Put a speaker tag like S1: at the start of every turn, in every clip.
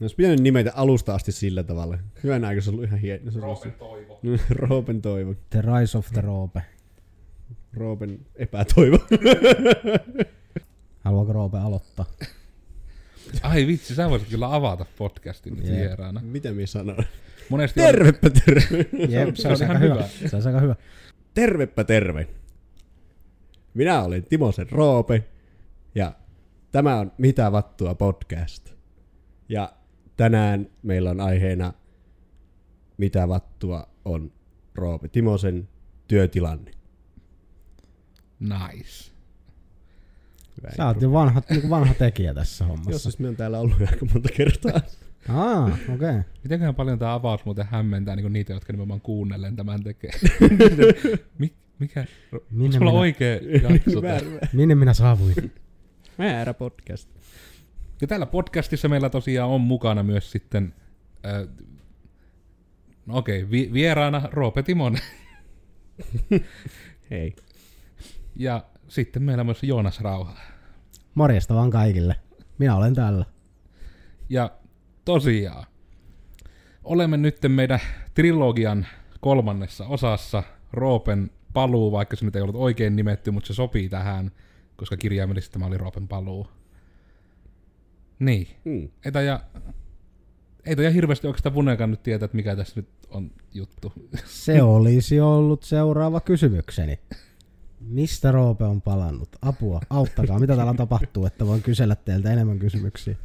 S1: Ne olisi pitänyt nimetä alusta asti sillä tavalla. Hyvän aika se on ollut ihan hieno.
S2: Roopen toivo.
S1: Roopen toivo.
S3: The Rise of the Roope.
S1: Roopen epätoivo.
S3: Haluaako Roope aloittaa?
S2: Ai vitsi, sä voisit kyllä avata podcastin nyt
S3: Jep.
S2: vieraana.
S1: Mitä minä sanon?
S2: Monesti on-
S1: Tervepä terve.
S3: Jep, se
S2: se
S3: on
S2: ihan
S3: hyvä.
S2: hyvä.
S3: Se on aika hyvä.
S1: Tervepä terve. Minä olen Timosen Roope ja tämä on Mitä vattua podcast. Ja tänään meillä on aiheena Mitä vattua on Roope Timosen työtilanne.
S2: Nice.
S1: Hyvä
S3: Sä oot jo vanha, niin vanha tekijä tässä hommassa.
S1: Jos siis me on täällä ollut aika monta kertaa.
S3: Aa, okei. Okay.
S2: Mitenköhän paljon tämä avaus muuten hämmentää niin niitä, jotka nimenomaan kuunnellen tämän tekee. Mik, mikä? Onko
S3: Minne
S2: sulla
S3: minä,
S2: oikea jakso?
S3: minne minä saavuin?
S1: väärä podcast.
S2: Ja tällä podcastissa meillä tosiaan on mukana myös sitten, äh, no okei, vi- vieraana Roope Timonen.
S1: Hei.
S2: Ja sitten meillä on myös Joonas Rauha.
S3: Morjesta vaan kaikille. Minä olen täällä.
S2: Ja tosiaan, olemme nyt meidän trilogian kolmannessa osassa. Roopen paluu, vaikka se nyt ei ollut oikein nimetty, mutta se sopii tähän, koska kirjaimellisesti tämä oli Roopen paluu. Niin.
S1: Mm.
S2: Ei taida, ei taida hirveästi oikeastaan Vunekaan nyt tietää, että mikä tässä nyt on juttu.
S3: Se olisi ollut seuraava kysymykseni. Mistä Roope on palannut? Apua, auttakaa. Mitä täällä tapahtuu, että voin kysellä teiltä enemmän kysymyksiä?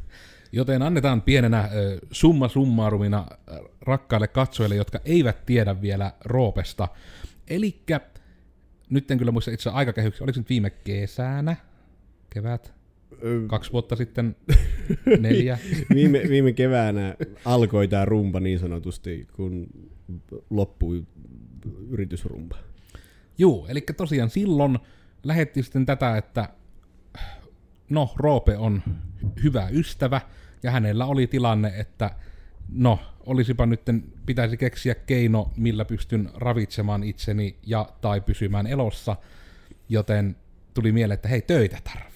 S2: Joten annetaan pienenä summa summarumina rakkaille katsojille, jotka eivät tiedä vielä Roopesta. Elikkä, nyt en kyllä muista itse asiassa aikakehyksiä, oliko se nyt viime kesänä, kevät, kaksi vuotta sitten, neljä,
S1: viime, viime keväänä alkoi tämä rumba niin sanotusti, kun loppui yritysrumba.
S2: Juu, eli tosiaan silloin lähetti sitten tätä, että no, Roope on hyvä ystävä, ja hänellä oli tilanne, että no, olisipa nyt, pitäisi keksiä keino, millä pystyn ravitsemaan itseni ja tai pysymään elossa, joten tuli mieleen, että hei, töitä tarvitsisi.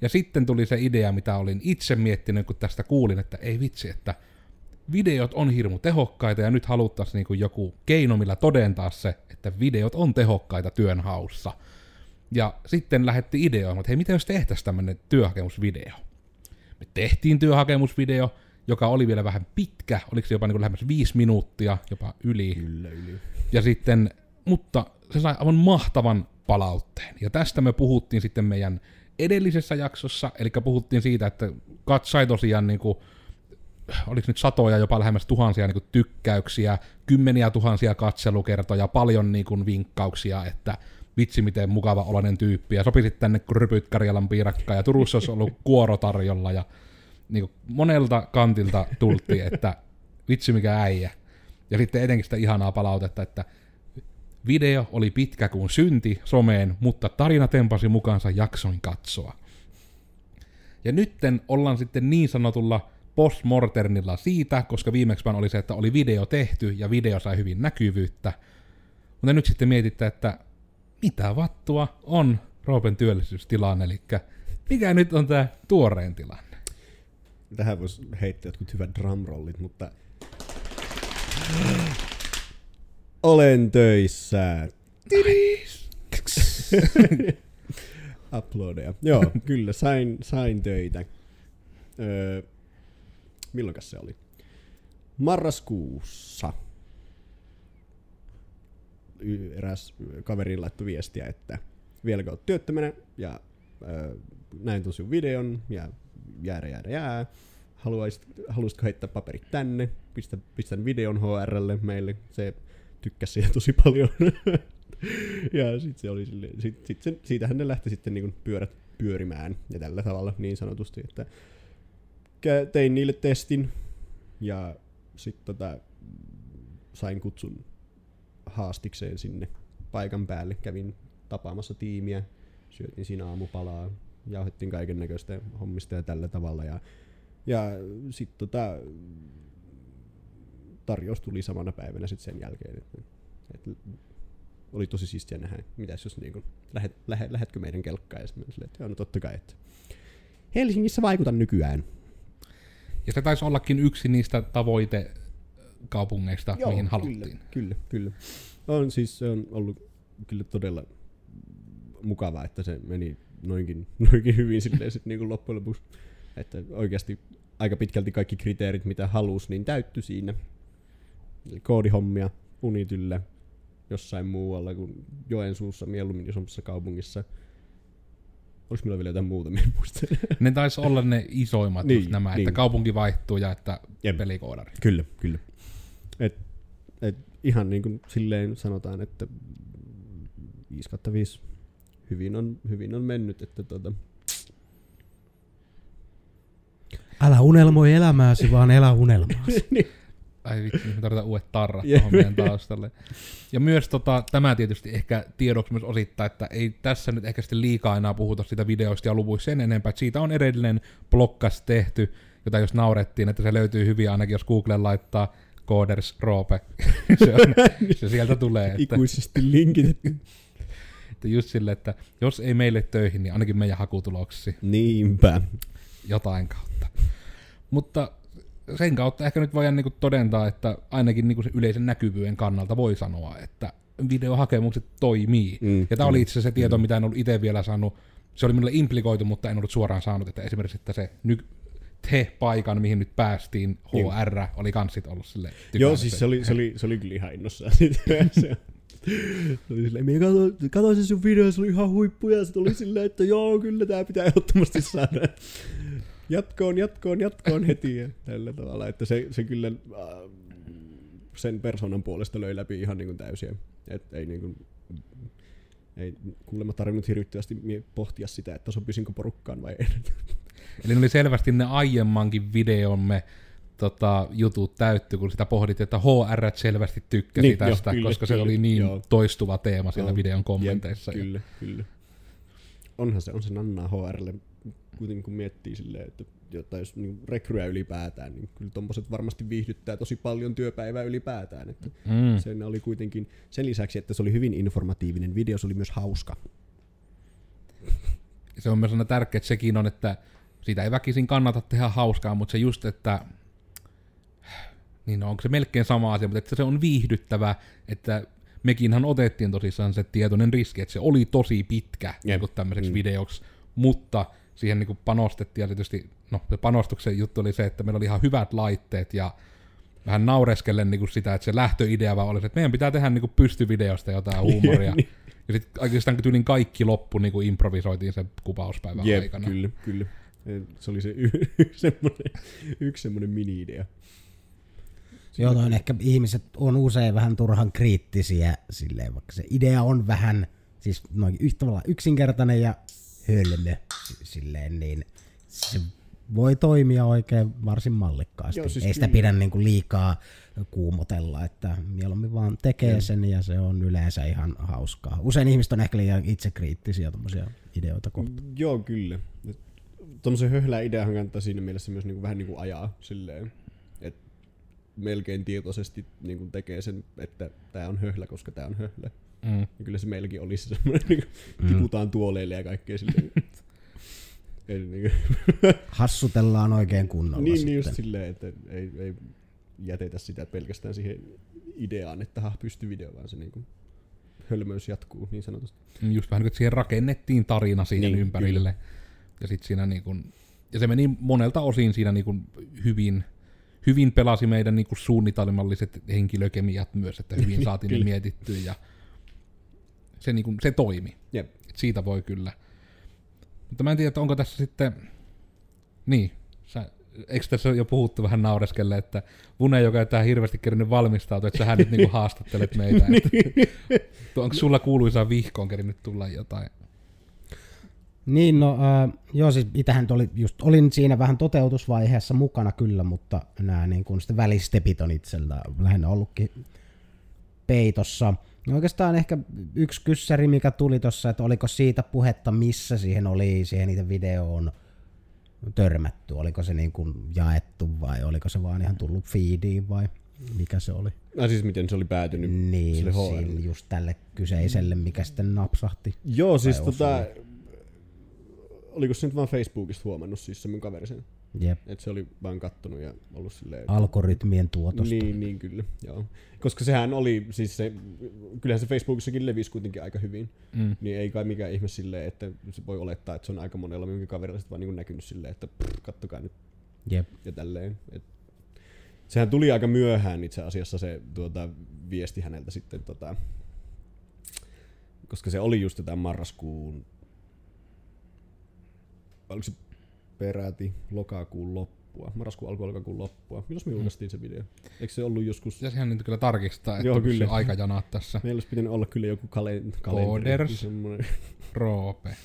S2: Ja sitten tuli se idea, mitä olin itse miettinyt, kun tästä kuulin, että ei vitsi, että videot on hirmu tehokkaita ja nyt haluttaisiin niinku joku keino, millä todentaa se, että videot on tehokkaita työnhaussa. Ja sitten lähetti ideoimaan, että hei, mitä jos tehtäisiin tämmöinen työhakemusvideo? Me tehtiin työhakemusvideo, joka oli vielä vähän pitkä, oliko se jopa niin lähemmäs viisi minuuttia, jopa yli.
S1: Kyllä, yli.
S2: Ja sitten, mutta se sai aivan mahtavan palautteen. Ja tästä me puhuttiin sitten meidän edellisessä jaksossa, eli puhuttiin siitä, että katsai tosiaan niin kuin, oliko nyt satoja, jopa lähemmäs tuhansia niin kuin tykkäyksiä, kymmeniä tuhansia katselukertoja, paljon niin kuin vinkkauksia, että vitsi miten mukava oloinen tyyppi, ja sopisit tänne rypyt Karjalan piirakkaa, ja Turussa olisi ollut kuoro tarjolla, ja niin kuin monelta kantilta tultiin, että vitsi mikä äijä. Ja sitten etenkin sitä ihanaa palautetta, että video oli pitkä kuin synti someen, mutta tarina tempasi mukaansa jaksoin katsoa. Ja nytten ollaan sitten niin sanotulla postmorternilla siitä, koska viimeksi oli se, että oli video tehty ja video sai hyvin näkyvyyttä. Mutta nyt sitten mietitte, että mitä vattua on Roopen työllisyystilanne, eli mikä nyt on tämä tuorein tilanne?
S1: Tähän voisi heittää jotkut hyvät drumrollit, mutta... Olen töissä. Uploadeja. Joo, kyllä, sain, sain töitä. Öö, milloinkas se oli? Marraskuussa. Y- eräs kaveri laittoi viestiä, että vieläkö olet työttömänä, ja öö, näin tosi videon, ja jäädä, jäädä, jää. Haluaisit, haluaisitko heittää paperit tänne? Pistä, pistän videon HRlle meille. Se tykkäsi siitä tosi paljon. ja sit se oli sille, sit, sit sen, siitähän ne lähti sitten niin pyörät pyörimään ja tällä tavalla niin sanotusti, että tein niille testin ja sitten tota, sain kutsun haastikseen sinne paikan päälle. Kävin tapaamassa tiimiä, syötin siinä aamupalaa, jauhettiin kaiken näköistä hommista ja tällä tavalla. Ja, ja sitten tota, tarjous tuli samana päivänä sitten sen jälkeen. Että, että oli tosi siistiä nähdä, mitäs jos niin lähet, lähet, lähetkö meidän kelkkaan. Ja sitten silleen, että joo, no totta kai, että Helsingissä vaikutan nykyään.
S2: Ja se taisi ollakin yksi niistä tavoitekaupungeista, Joo, mihin haluttiin.
S1: Kyllä, kyllä, kyllä. On siis se on ollut kyllä todella mukavaa, että se meni noinkin, noinkin hyvin silleen sit niin kuin loppujen lopuksi. Että oikeasti aika pitkälti kaikki kriteerit, mitä halus, niin täytty siinä. Koodihommia, Unitylle, jossain muualla kuin Joensuussa, mieluummin isommassa kaupungissa. Oliko meillä vielä jotain muuta, minä
S2: Ne taisi olla ne isoimmat niin, nämä, niin. että kaupunki vaihtuu ja että Jep. pelikoodari.
S1: Kyllä, kyllä. Et, et ihan niin kuin silleen sanotaan, että 5 5 hyvin on, hyvin on mennyt, että tota,
S3: Älä unelmoi elämääsi, vaan elä unelmaasi. niin.
S2: Ai vitsi, me tarvitaan uudet tarrat tuohon meidän taustalle. Ja myös tota, tämä tietysti ehkä tiedoksi myös osittaa, että ei tässä nyt ehkä sitten liikaa enää puhuta sitä videoista ja luvuista sen enempää, että siitä on edelleen blokkas tehty, jota jos naurettiin, että se löytyy hyvin ainakin, jos Google laittaa Coders Roope. se, on, se sieltä tulee. Että,
S1: Ikuisesti linkitetty.
S2: Että just sille, että jos ei meille töihin, niin ainakin meidän hakutuloksisi.
S1: Niinpä.
S2: Jotain kautta. Mutta sen kautta ehkä nyt voidaan niinku todentaa, että ainakin niinku se yleisen näkyvyyden kannalta voi sanoa, että videohakemukset toimii. Mm, ja tämä oli itse asiassa se tieto, mm. mitä en ollut itse vielä saanut. Se oli minulle implikoitu, mutta en ollut suoraan saanut, että esimerkiksi että se ny- te-paikan, mihin nyt päästiin, HR, niin. oli kans sit ollut sille
S1: Joo, siis se oli, se, oli, se oli kyllä ihan innossaan. se, oli silleen, minä katsoin, katsoin sen sun video, se oli ihan huippu, ja se oli silleen, että joo, kyllä tämä pitää ehdottomasti saada jatkoon, jatkoon, jatkoon heti ja tällä tavalla, että se, se kyllä äh, sen persoonan puolesta löi läpi ihan niin kuin täysiä. Et ei niin kuin, ei kuulemma tarvinnut hirvittävästi pohtia sitä, että sopisinko porukkaan vai ei.
S2: Eli ne oli selvästi ne aiemmankin videomme tota, jutut täytty, kun sitä pohdittiin, että HR selvästi tykkäsi niin, tästä, jo, kyllä, koska kyllä, se oli niin joo. toistuva teema siellä joo, videon kommenteissa.
S1: Jep, kyllä, kyllä. Onhan se, on se nannaa HRlle kuitenkin kun miettii silleen, että jotta jos niin rekryä ylipäätään, niin kyllä tuommoiset varmasti viihdyttää tosi paljon työpäivää ylipäätään. Että mm. Sen oli kuitenkin, sen lisäksi, että se oli hyvin informatiivinen video, se oli myös hauska.
S2: Se on myös tärkeää, että sekin on, että siitä ei väkisin kannata tehdä hauskaa, mutta se just, että niin no, onko se melkein sama asia, mutta että se on viihdyttävä, että mekinhän otettiin tosissaan se tietoinen riski, että se oli tosi pitkä yep. niin tämmöiseksi mm. videoksi, mutta siihen niin panostettiin, ja tietysti no, se panostuksen juttu oli se, että meillä oli ihan hyvät laitteet, ja vähän naureskellen niin kuin sitä, että se lähtöidea vaan oli, että meidän pitää tehdä niin kuin pystyvideosta jotain huumoria. Niin. ja sitten oikeastaan tyylin kaikki loppu niin kuin improvisoitiin sen kuvauspäivän Jep, aikana.
S1: kyllä, kyllä. Se oli se y- semmoinen, yksi semmoinen mini-idea.
S3: Jolloin ehkä ihmiset on usein vähän turhan kriittisiä, silleen, vaikka se idea on vähän siis noin yhtä yksinkertainen ja hölmö, silleen, niin se voi toimia oikein varsin mallikkaasti. Joo, siis Ei sitä kyllä. pidä niin kuin liikaa kuumotella, että mieluummin vaan tekee ja. sen ja se on yleensä ihan hauskaa. Usein ihmiset on ehkä liian itsekriittisiä tuommoisia ideoita kohtaan.
S1: Joo, kyllä. Tuommoisen höhlä ideahan kannattaa siinä mielessä myös niinku vähän niin kuin ajaa silleen, että melkein tietoisesti niin kuin tekee sen, että tämä on höhlä, koska tämä on höhlä. Mm. Ja kyllä se meilläkin olisi semmoinen, niin kuin, tiputaan mm. tuoleille ja kaikkea silleen.
S3: Eli niin Hassutellaan oikein kunnolla
S1: Niin,
S3: sitten.
S1: niin just silleen, että ei, ei jätetä sitä pelkästään siihen ideaan, että ha, pystyy video, vaan se niin kuin hölmöys jatkuu niin sanotusti.
S2: Just vähän niin kuin, siihen rakennettiin tarina siihen niin, ympärille. Kyllä. Ja sit siinä niin kuin, ja se meni monelta osin siinä niin kuin hyvin, hyvin pelasi meidän niin kuin suunnitelmalliset henkilökemiat myös, että hyvin saatiin ne mietittyä ja se, niin kuin, se toimi.
S1: Yep.
S2: siitä voi kyllä. Mutta mä en tiedä, että onko tässä sitten... Niin, sä, eikö tässä jo puhuttu vähän naureskelle, että Vune, joka ei tähän hirveästi kerännyt valmistautua, että sä nyt niinku haastattelet meitä. että, onko sulla kuuluisaa vihkoon kerännyt tulla jotain?
S3: Niin, no äh, joo, siis itähän oli just, olin siinä vähän toteutusvaiheessa mukana kyllä, mutta nämä niin kuin sitten välistepit on itsellä lähinnä ollutkin peitossa. No oikeastaan ehkä yksi kyssäri, mikä tuli tuossa, että oliko siitä puhetta, missä siihen oli, siihen niitä videoon törmätty. Oliko se niin kuin jaettu vai oliko se vaan ihan tullut feediin vai mikä se oli?
S1: No siis miten se oli päätynyt
S3: niin, sille sille just tälle kyseiselle, mikä sitten napsahti.
S1: Joo, siis tota, oliko se nyt vaan Facebookista huomannut siis se mun kaveri sen?
S3: Jep.
S1: Et se oli vaan kattonut ja ollut silleen...
S3: Algoritmien tuotosta.
S1: Niin, niin kyllä, joo. Koska sehän oli, siis se, kyllähän se Facebookissakin levisi kuitenkin aika hyvin.
S2: Mm.
S1: Niin ei kai mikään ihme silleen, että se voi olettaa, että se on aika monella minunkin kaverilla sit vaan niin näkynyt silleen, että prr, kattokaa nyt
S3: Jep.
S1: ja tälleen. Et, sehän tuli aika myöhään itse asiassa se tuota, viesti häneltä sitten, tota, koska se oli just tätä marraskuun, oliko se peräti lokakuun loppua, marraskuun alku lokakuun loppua. Milloin me julkaistiin se video? Eikö se ollut joskus?
S2: Pitäisi ihan nyt kyllä tarkistaa, että
S1: Joo, kyllä.
S2: kyllä. aikajanat tässä.
S1: Meillä olisi pitänyt olla kyllä joku kalen,
S2: Coders.
S1: semmoinen.
S2: Roope.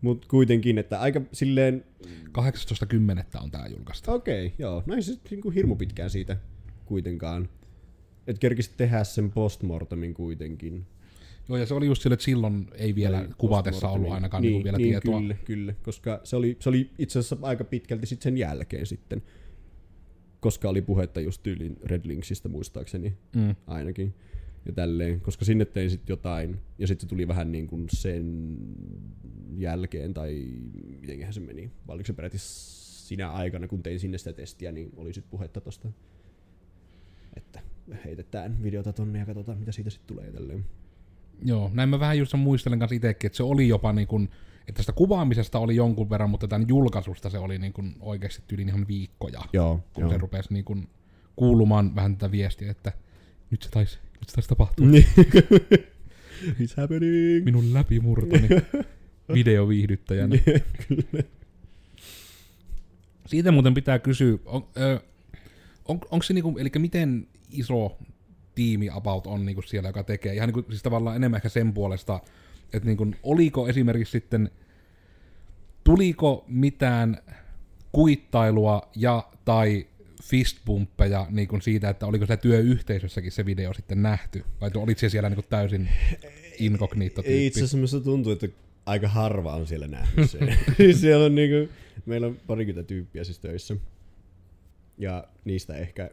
S1: Mut kuitenkin, että aika silleen,
S2: 18.10. on tää julkaistu.
S1: okei, okay, joo, no ei se niinku hirmu pitkään siitä kuitenkaan. Et kerkisit tehdä sen postmortemin kuitenkin.
S2: Joo, ja se oli just sille, että silloin ei vielä
S1: Tai
S2: kuvatessa
S1: postmortemin.
S2: ollut ainakaan niin, vielä
S1: niin,
S2: tietoa.
S1: Kyllä, kyllä, koska se oli, se oli itse asiassa aika pitkälti sit sen jälkeen sitten. Koska oli puhetta just tyylin Red Linksistä muistaakseni
S2: Mm.
S1: ainakin. Ja tälleen, koska sinne tein sitten jotain, ja sitten se tuli vähän niin kuin sen jälkeen, tai mitenköhän se meni, vai oliko se peräti sinä aikana, kun tein sinne sitä testiä, niin oli sitten puhetta tosta, että heitetään videota tonne ja katsotaan, mitä siitä sitten tulee tälleen.
S2: Joo, näin mä vähän just muistelen kanssa itsekin, että se oli jopa niin kuin, että tästä kuvaamisesta oli jonkun verran, mutta tämän julkaisusta se oli niin kuin oikeasti tyyliin ihan viikkoja,
S1: Joo,
S2: kun se rupesi niin kuin kuulumaan vähän tätä viestiä, että nyt se taisi, nyt se taisi tapahtua.
S1: Niin. It's happening!
S2: Minun läpimurtoni videoviihdyttäjänä.
S1: Kyllä.
S2: Siitä muuten pitää kysyä, on, ö, on, onko se niinku, eli miten iso tiimi about on niinku siellä, joka tekee, ihan niinku, siis tavallaan enemmän ehkä sen puolesta, että niinku, oliko esimerkiksi sitten, tuliko mitään kuittailua ja tai fistbumppeja niinku siitä, että oliko se työyhteisössäkin se video sitten nähty, vai oliko se siellä niinku täysin inkognito
S1: Ei itse asiassa minusta tuntuu, että aika harva on siellä nähnyt. Siis siellä on niinku, meillä on parikymmentä tyyppiä siis töissä. Ja niistä ehkä,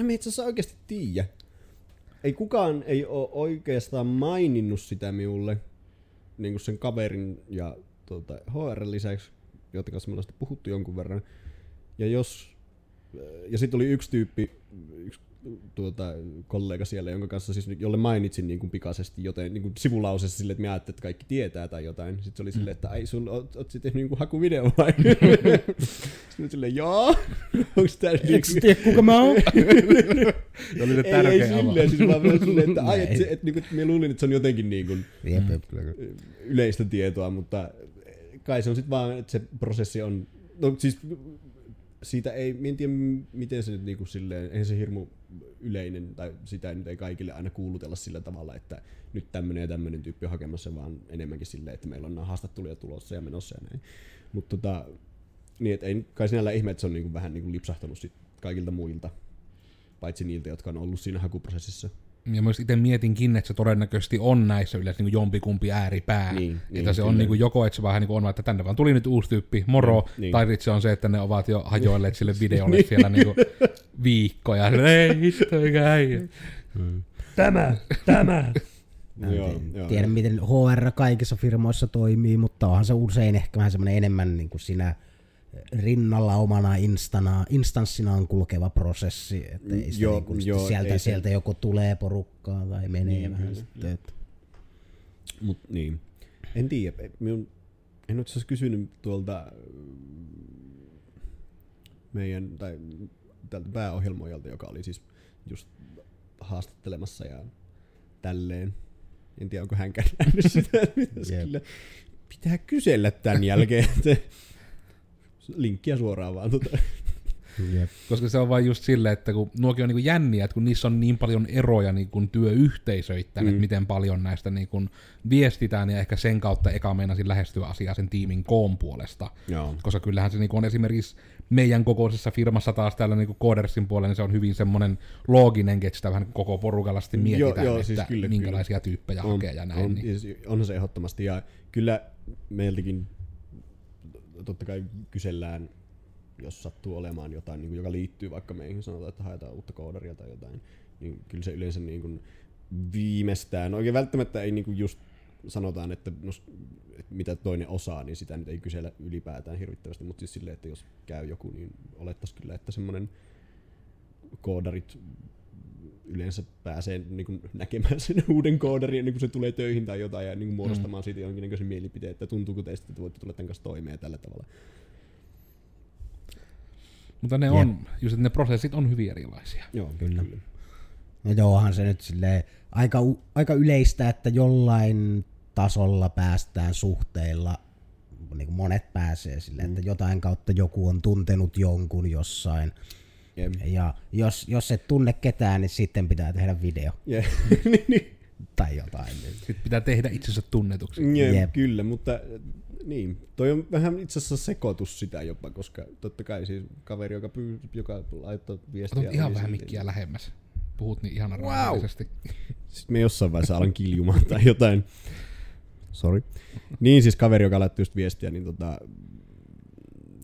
S1: en itse asiassa oikeasti tiedä. Ei kukaan ei ole oikeastaan maininnut sitä minulle, niin kuin sen kaverin ja tuota, HR lisäksi, kanssa me ollaan puhuttu jonkun verran. Ja jos, ja sitten oli yksi tyyppi, yksi tuota, kollega siellä, jonka kanssa siis, jolle mainitsin niin kuin pikaisesti joten niin kuin sivulausessa silleen, että mä ajattelin, että kaikki tietää tai jotain. Sitten se oli silleen, että ai sun oot, oot sitten niin kuin hakuvideo vai? Sitten silleen, joo, onks tää niin
S3: Eikö tiedä kuka mä oon?
S2: Se oli se
S1: ei, ei
S2: tärkeä
S1: silleen, siis vaan silleen, että ai, et,
S3: Näin.
S1: se, et, niinku, että mä luulin, että se on jotenkin niin kuin, yleistä tietoa, mutta kai se on sitten vaan, että se prosessi on, no siis siitä ei, en tiedä miten se nyt niinku silleen, eihän se hirmu yleinen, tai sitä nyt ei kaikille aina kuulutella sillä tavalla, että nyt tämmönen ja tämmönen tyyppi on hakemassa, vaan enemmänkin silleen, että meillä on nämä haastatteluja tulossa ja menossa ja näin. Mutta tota, niin, et ei kai sinällä ihme, että se on niinku vähän niinku lipsahtanut sit kaikilta muilta, paitsi niiltä, jotka on ollut siinä hakuprosessissa.
S2: Ja myös itse mietinkin, että se todennäköisesti on näissä yleensä niin jompikumpi ääripää.
S1: Niin,
S2: että
S1: niin,
S2: se on
S1: kyllä.
S2: niin kuin joko, että se vähän niin kuin on, että tänne vaan tuli nyt uusi tyyppi, moro,
S1: Mm, niin.
S2: tai sitten se on se, että ne ovat jo hajoilleet sille videolle siellä niin kuin viikkoja. Ei hitto, eikä äijä.
S3: Tämä, tämä.
S1: Joo, joo,
S3: joo, tiedä, miten HR kaikissa firmoissa toimii, mutta onhan se usein ehkä vähän semmoinen enemmän niin kuin siinä rinnalla omana instana, instanssinaan kulkeva prosessi, että ei se
S1: Joo,
S3: niin kuin
S1: joo,
S3: sieltä,
S1: ei se-
S3: sieltä joko tulee porukkaa tai menee
S1: Niin,
S3: vähän
S1: kyllä,
S3: sitten. Että.
S1: Mut niin. En tiedä. Minun, en ole kysynyt tuolta mm, meidän, tai tältä pääohjelmoijalta, joka oli siis just haastattelemassa ja tälleen. En tiedä, onko hänkään nähnyt sitä, se
S3: Jep.
S1: kyllä pitää kysellä tämän jälkeen. Linkkiä suoraan vaan. Tota.
S3: Jep.
S2: Koska se on vain just silleen, että kun nuokin on niin kuin jänniä, että kun niissä on niin paljon eroja niin kuin työyhteisöittäin, mm. että miten paljon näistä niin kuin viestitään, ja ehkä sen kautta eka meinasin lähestyä asiaa sen tiimin koon puolesta.
S1: Joo.
S2: Koska kyllähän se niin kuin on esimerkiksi meidän kokoisessa firmassa taas täällä niin kuin Codersin puolella, niin se on hyvin semmoinen looginen, että sitä vähän koko porukalla sitten
S1: Joo,
S2: mietitään,
S1: joo,
S2: että
S1: siis kyllä,
S2: minkälaisia tyyppejä
S1: on,
S2: hakee ja näin.
S1: On,
S2: niin.
S1: siis onhan se ehdottomasti. Ja kyllä meiltäkin totta kai kysellään, jos sattuu olemaan jotain, niin kuin, joka liittyy vaikka meihin, sanotaan, että haetaan uutta koodaria tai jotain, niin kyllä se yleensä niin kuin viimeistään, oikein välttämättä ei niin kuin just sanotaan, että, no, että mitä toinen osaa, niin sitä nyt ei kysellä ylipäätään hirvittävästi, mutta siis silleen, että jos käy joku, niin olettaisiin kyllä, että semmoinen koodarit yleensä pääsee niin kuin näkemään sen uuden koodarin ennen kuin se tulee töihin tai jotain ja niin kuin muodostamaan mm. siitä jonkinnäköisen mielipiteen, että tuntuuko teistä, että voitte tulla tämän kanssa toimeen tällä tavalla.
S2: Mutta ne on, just että ne prosessit on hyvin erilaisia.
S1: Joo,
S3: Kyllä. No joohan se nyt silleen aika, aika yleistä, että jollain tasolla päästään suhteilla, niin kuin monet pääsee sille, mm. että jotain kautta joku on tuntenut jonkun jossain.
S1: Jep.
S3: Ja jos, jos et tunne ketään, niin sitten pitää tehdä video
S1: Yeah. Niin, niin.
S3: tai jotain. Niin.
S2: Sitten pitää tehdä itsensä tunnetuksi.
S1: Jep,
S3: Jep.
S1: Kyllä, mutta äh, niin, toi on vähän itse asiassa sekoitus sitä jopa, koska totta kai siis kaveri, joka, pyy, joka laittoi viestiä.
S2: Otat ihan vähän mikkiä lähemmäs. Puhut niin ihana
S1: Wow.
S2: rauhallisesti.
S1: Sitten me jossain vaiheessa alan kiljumaan tai jotain. Sorry. Niin siis kaveri, joka laittoi just viestiä, niin tota,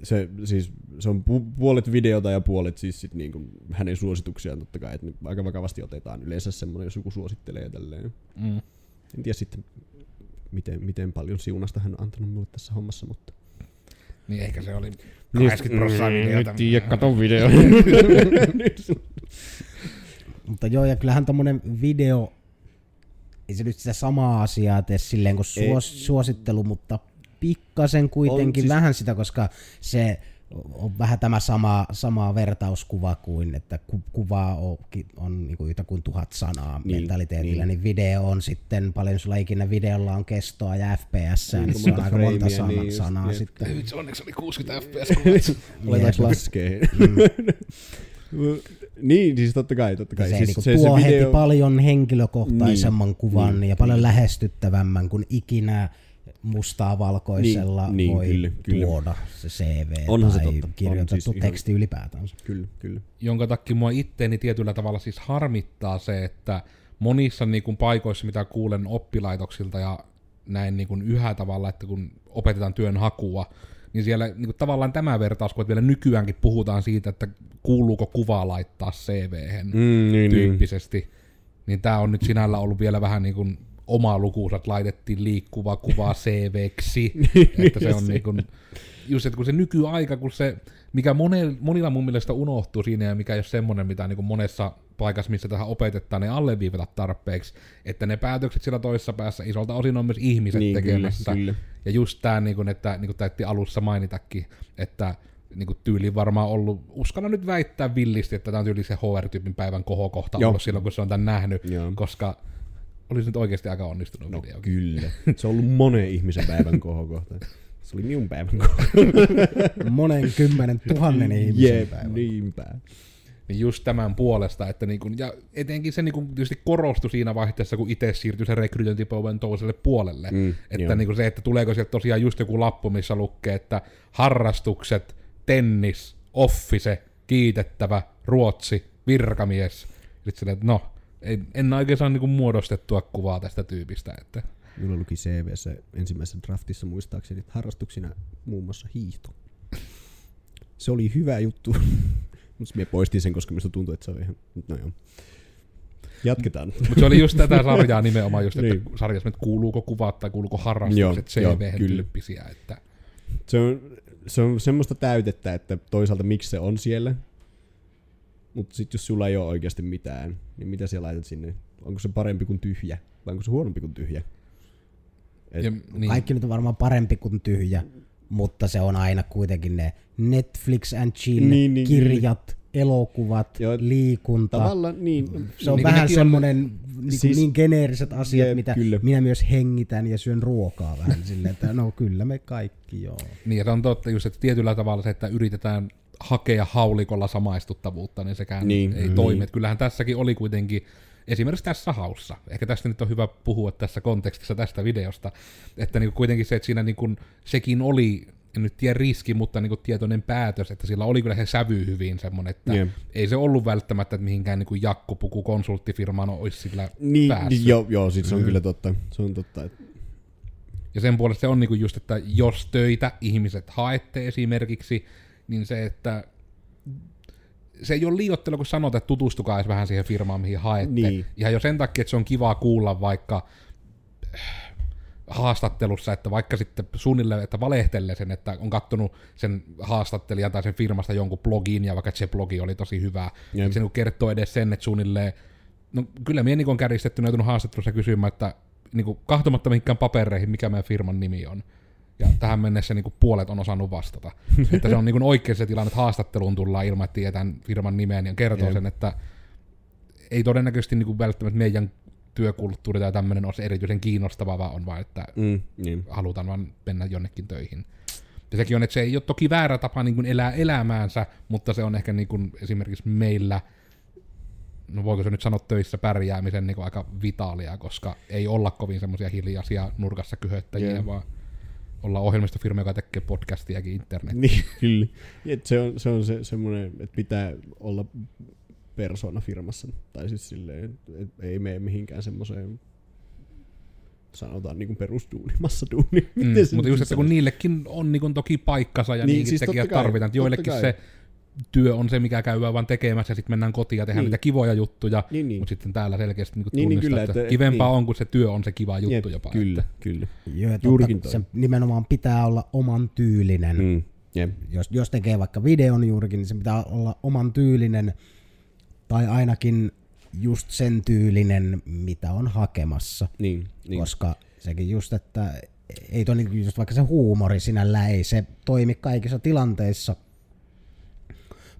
S1: se, siis, se on pu- puolet videota ja puolet siis sit niinku hänen suosituksiaan totta kai, että ne aika vakavasti otetaan yleensä semmoinen, jos joku suosittelee ja tälleen.
S2: Mm.
S1: En tiedä sitten, miten, miten paljon siunasta hän on antanut mulle tässä hommassa, mutta...
S2: Niin ehkä se oli 80 prosenttia videota.
S1: Nyt tiedä, kato video.
S3: Mutta joo, ja kyllähän tommonen video, ei se nyt sitä samaa asiaa tee silleen kuin
S1: Ei.
S3: suos, suosittelu, mutta pikkasen kuitenkin
S1: On
S3: siis... vähän sitä, koska se on vähän tämä sama, sama vertauskuva kuin, että ku, kuvaa on, on niin kuin yhtä kuin tuhat sanaa
S1: Niin,
S3: mentaliteetillä,
S1: niin.
S3: niin. video on sitten, paljon sulla ikinä videolla on kestoa ja FPS, niin,
S1: Niin,
S3: se on
S1: monta
S3: aika monta sana,
S1: niin just,
S3: sanaa
S1: jep.
S3: sitten.
S2: Nyt se onneksi oli 60 fps.
S1: Aletaan laskee. niin, siis totta kai, totta kai.
S3: se,
S1: siis
S3: niinku tuo heti paljon henkilökohtaisemman
S1: Niin,
S3: kuvan
S1: niin,
S3: ja paljon
S1: niin.
S3: lähestyttävämmän kuin ikinä mustaa valkoisella
S1: Niin, niin,
S3: voi
S1: kyllä, kyllä.
S3: tuoda se CV
S1: Onhan se
S3: tai
S1: totta. On
S3: kirjoitettu
S1: siis ihan-
S3: teksti ylipäätään.
S1: Kyllä, kyllä.
S2: jonka takia mua itteeni tietyllä tavalla siis harmittaa se, että monissa niin kuin paikoissa, mitä kuulen oppilaitoksilta ja näin niin kuin yhä tavalla, että kun opetetaan työnhakua, niin siellä niin kuin tavallaan tämä vertaus, kun vielä nykyäänkin puhutaan siitä, että kuuluuko kuva laittaa CV-hen
S1: Mm, niin, niin.
S2: tyyppisesti, niin tämä on nyt sinällä ollut vielä vähän niin kuin oma lukuunsa, että laitettiin liikkuva kuva CVksi, että se on niin kuin, just että kun se nykyaika, kun se, mikä monella, monilla mun mielestä unohtuu siinä ja mikä ei ole semmoinen, mitä niin kuin monessa paikassa, missä tähän opetetaan, ne alleviivata tarpeeksi, että ne päätökset siellä toisessa päässä isolta osin on myös ihmiset
S1: Niin, kyllä,
S2: tekemässä.
S1: kyllä.
S2: Ja just tämä, niin kuin, että niin kuin täytti alussa mainitakin, että niin kuin tyyli varmaan ollut, uskallan nyt väittää villisti, että tämä on tyyli se HR-tyypin päivän kohokohta
S1: Joo.
S2: ollut silloin, kun se on tämän nähnyt,
S1: Joo.
S2: koska olisi nyt oikeasti aika onnistunut
S1: No
S2: video.
S1: kyllä. Se on ollut monen ihmisen päivän kohokohta. Se oli minun päivän kohokohta.
S3: Monen kymmenen tuhannen ihmisen
S1: Jep,
S3: päivän.
S1: niinpä.
S2: Niin just tämän puolesta, että niin kuin, ja etenkin se niin kuin tietysti korostui siinä vaiheessa, kun itse siirtyi se rekrytointipolven toiselle puolelle.
S1: Mm,
S2: että
S1: joo.
S2: niin kuin se, että tuleeko sieltä tosiaan just joku lappu, missä lukee, että harrastukset, tennis, office, kiitettävä, ruotsi, virkamies. Sitten silleen, että no, en, en oikein saa niin kuin muodostettua kuvaa tästä tyypistä. Että
S1: Minulla luki CVssä ensimmäisessä draftissa muistaakseni, että harrastuksina muun muassa hiihto. Se oli hyvä juttu. Mutta minä poistin sen, koska minusta tuntui, että se on ihan... No joo. Jatketaan.
S2: Mutta se oli just tätä sarjaa nimenomaan, just, että
S1: Niin.
S2: sarjassa, että kuuluuko kuvat tai kuuluuko harrastukset
S1: joo,
S2: CV
S1: kyllä.
S2: tyyppisiä. Että,
S1: Se on, se on semmoista täytettä, että toisaalta miksi se on siellä. Mutta sitten jos sulla ei ole oikeasti mitään, niin mitä sä laitat sinne? Onko se parempi kuin tyhjä? Vai onko se huonompi kuin tyhjä? Et,
S2: ja, niin,
S3: Kaikki nyt on varmaan parempi kuin tyhjä, mutta se on aina kuitenkin ne Netflix and chill,
S1: Niin,
S3: niin,
S1: niin,
S3: kirjat, elokuvat,
S1: Joo,
S3: liikunta.
S1: Tavallaan niin.
S3: Se on
S2: Niin,
S3: vähän
S2: nekin on-
S3: semmoinen niin,
S1: Siis-
S3: niin geneeriset asiat,
S1: Jep,
S3: mitä
S1: kyllä.
S3: minä myös hengitän ja syön ruokaa vähän silleen, että no kyllä me kaikki joo.
S2: Niin, ja se on totta just, että tietyllä tavalla se, että yritetään hakea haulikolla samaistuttavuutta, niin sekään
S1: Niin,
S2: niin, ei
S1: mm.
S2: toimi. Että Kyllähän tässäkin oli kuitenkin, esimerkiksi tässä haussa, ehkä tästä nyt on hyvä puhua tässä kontekstissa tästä videosta, että niin kuitenkin se, että siinä niin kuin, sekin oli, en nyt tiedä riski, mutta niin kuin tietoinen päätös, että sillä oli kyllä se sävy hyvin semmoinen, että
S1: Jep.
S2: ei se ollut välttämättä, että mihinkään niin kuin jakkopuku konsulttifirmaan olisi sillä
S1: Niin,
S2: päässyt.
S1: niin joo, joo sit se on
S2: Mm.
S1: kyllä totta. Se on totta. että-
S2: Ja sen puolesta se on niinku just, että jos töitä ihmiset haette esimerkiksi, niin se, että se ei ole liiottelu, kun sanotaan, että tutustukaa edes vähän siihen firmaan, mihin haette.
S1: Niin.
S2: Ihan jo sen takia, että se on kiva kuulla vaikka haastattelussa, että vaikka sitten suunnilleen, että valehtelee sen, että on kattonut sen haastattelijan tai sen firmasta jonkun blogin, ja vaikka se blogi oli tosi hyvä,
S1: Jep.
S2: niin se niin kertoo edes sen, että suunnilleen, no kyllä minä niin on kärjistettynä joutunut haastattelussa kysymään, että niin kuin kahtomatta mihinkään papereihin, mikä meidän firman nimi on. Ja tähän mennessä niin kuin puolet on osannut vastata. että se on niin oikein se tilanne, että haastatteluun tullaan ilman, että tietään firman nimeen, ja kertoo
S1: Jep.
S2: sen, että ei todennäköisesti niin kuin välttämättä meidän työkulttuuri tai tämmöinen olisi erityisen kiinnostavaa, vaan on vaan, että
S1: Mm, niin.
S2: halutaan vaan mennä jonnekin töihin. Ja sekin on, että se ei ole toki väärä tapa niin kuin elää elämäänsä, mutta se on ehkä niin kuin esimerkiksi meillä, no voiko se nyt sanoa töissä pärjäämisen niin kuin aika vitaalia, koska ei olla kovin semmoisia hiljaisia nurkassa kyhöttäjiä,
S1: Jep.
S2: vaan olla ohjelmistofirma, joka tekee podcastiakin internet.
S1: Niin, kyllä. Et se on, se on se, semmoinen, että pitää olla persona firmassa. Tai siis silleen, että ei mene mihinkään semmoiseen sanotaan niin kuin perusduuni, massaduuni.
S2: Mm, mutta just, että kun niillekin on niin kuin toki paikkansa ja
S1: Niin,
S2: niin,
S1: siis
S2: tekijät
S1: kai,
S2: tarvitaan. Joillekin
S1: kai.
S2: se työ on se, mikä käydään vaan tekemässä ja sitten mennään kotiin ja tehdään
S1: Niin.
S2: niitä kivoja juttuja.
S1: Niin, niin.
S2: Mutta sitten täällä selkeästi niin
S1: Niin, niin,
S2: tunnistaa,
S1: kyllä,
S2: että,
S1: että-
S2: kivempaa
S1: niin.
S2: on, kun se työ on se kiva juttu
S1: Jep,
S2: jopa.
S1: Kyllä,
S2: Että,
S1: kyllä.
S3: Joo, ja
S1: Juurikin
S3: totta, se nimenomaan pitää olla oman tyylinen.
S1: Mm. Jep.
S3: Jos, jos tekee vaikka videon juurikin, niin se pitää olla oman tyylinen, tai ainakin just sen tyylinen, mitä on hakemassa.
S1: Niin, niin.
S3: Koska sekin just, että ei toi niinku just vaikka se huumori sinällä ei se toimi kaikissa tilanteissa.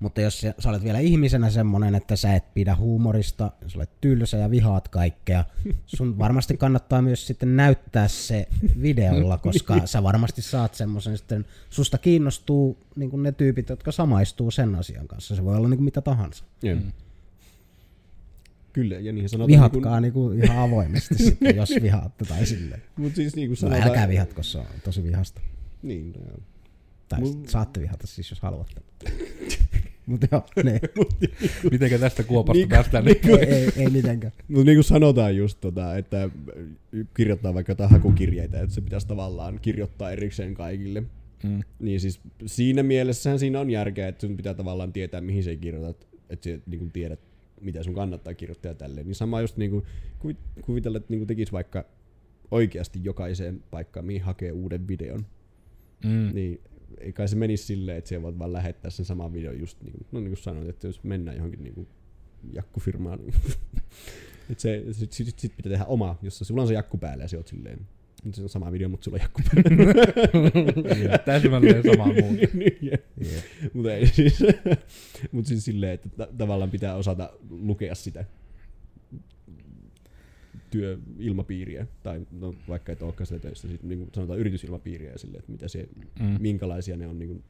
S3: Mutta jos sä, sä olet vielä ihmisenä semmonen, että sä et pidä huumorista, sä olet tylsä ja vihaat kaikkea, sun varmasti kannattaa myös sitten näyttää se videolla, koska sä varmasti saat semmoisen sitten, susta kiinnostuu niin ne tyypit, jotka samaistuu sen asian kanssa. Se voi olla niin mitä tahansa.
S1: Jep. Kyllä, ja niin sanotaan...
S3: Vihatkaa niin kuin ihan avoimesti sitten, jos vihaatte tai silleen.
S1: Mutta siis niin kuin
S3: No
S1: sanotaan...
S3: älkää vihatko, se on tosi vihasta.
S1: Niin, no joo.
S3: Tai
S1: Mun-
S3: saatte vihata siis, jos haluatte. Mutta joo, ne,
S2: mitenkä tästä kuopasta
S1: Niin,
S2: päästään?
S1: niin,
S3: ei, ei, ei mitenkään.
S1: Mutta niin kuin sanotaan just, tota, että kirjoittaa vaikka jotain hakukirjeitä, että se pitäisi tavallaan kirjoittaa erikseen kaikille.
S2: Mm.
S1: Niin siis siinä mielessähän siinä on järkeä, että sun pitää tavallaan tietää, mihin sä kirjoitat, että sä niin kuin tiedät, mitä sun kannattaa kirjoittaa ja tälleen. Niin sama just niin kuin, kuvitella, että niin kuin tekis vaikka oikeasti jokaiseen paikkaan, mihin hakee uuden videon.
S2: Mm.
S1: Niin ei kai se menisi silleen, että siellä voit vaan lähettää sen saman videon just niin kuin, no niin kuin sanoit, että jos mennään johonkin niin kuin jakkufirmaan, niin että se, sit, sit, sit, pitää tehdä oma, jossa sulla on se jakku päällä ja se oot silleen, se on sama video, mutta sulla on jakku päällä.
S2: Täsmälleen sama muuta.
S1: Niin, jep. Mutta ei siis, mut siis silleen, että ta- tavallaan pitää osata lukea sitä työilmapiiriä, tai no, vaikka et olekaan sitä töissä, sit, niin kuin sanotaan yritysilmapiiriä ja silleen, että mitä se,
S2: Mm.
S1: minkälaisia ne on, niin kuin,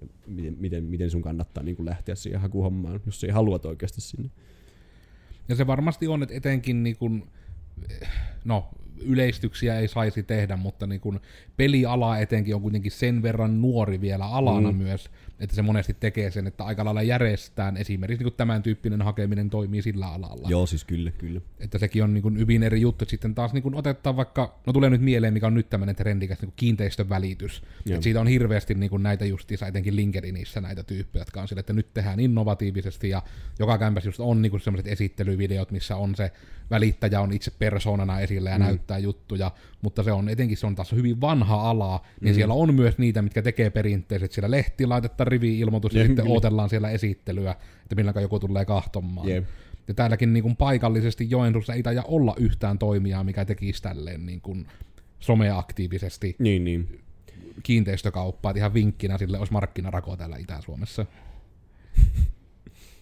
S1: ja miten, miten, miten sun kannattaa niin kuin lähteä siihen hakuhommaan, jos ei haluat oikeasti sinne.
S2: Ja se varmasti on, että etenkin niin kun, no, yleistyksiä ei saisi tehdä, mutta niin kun peliala etenkin on kuitenkin sen verran nuori vielä alana
S1: Mm.
S2: myös, että se monesti tekee sen, että aika lailla järjestään esimerkiksi niin tämän tyyppinen hakeminen toimii sillä alalla.
S1: Joo, siis kyllä, kyllä.
S2: Että sekin on niin kun hyvin eri juttu, että sitten taas niin kun otetaan vaikka, no tulee nyt mieleen, mikä on nyt tämmöinen trendikäs niin kiinteistön välitys.
S1: Joo.
S2: Et siitä on hirveästi niin kun näitä justiinsa, etenkin LinkedInissä näitä tyyppejä, jotka on sille, että nyt tehdään innovatiivisesti ja joka kämpäs just on niin sellaiset esittelyvideot, missä on se välittäjä on itse persoonana esillä ja
S1: Mm.
S2: mm. Näyttää juttuja, mutta se on etenkin se on taas hyvin vanha ala, niin
S1: Mm.
S2: siellä on myös niitä, mitkä tekee perinteiset, siellä lehti laitetaan rivi-ilmoitus ja sitten
S1: kyllä.
S2: odotellaan siellä esittelyä, että milloin joku tulee kahtomaan.
S1: Jep.
S2: Ja täälläkin niin kuin paikallisesti Joensuussa ei taida olla yhtään toimijaa, mikä tekisi tälleen niin kuin someaktiivisesti
S1: Niin, niin.
S2: kiinteistökauppaa. Et ihan vinkkinä sille olisi markkinarako täällä Itä-Suomessa.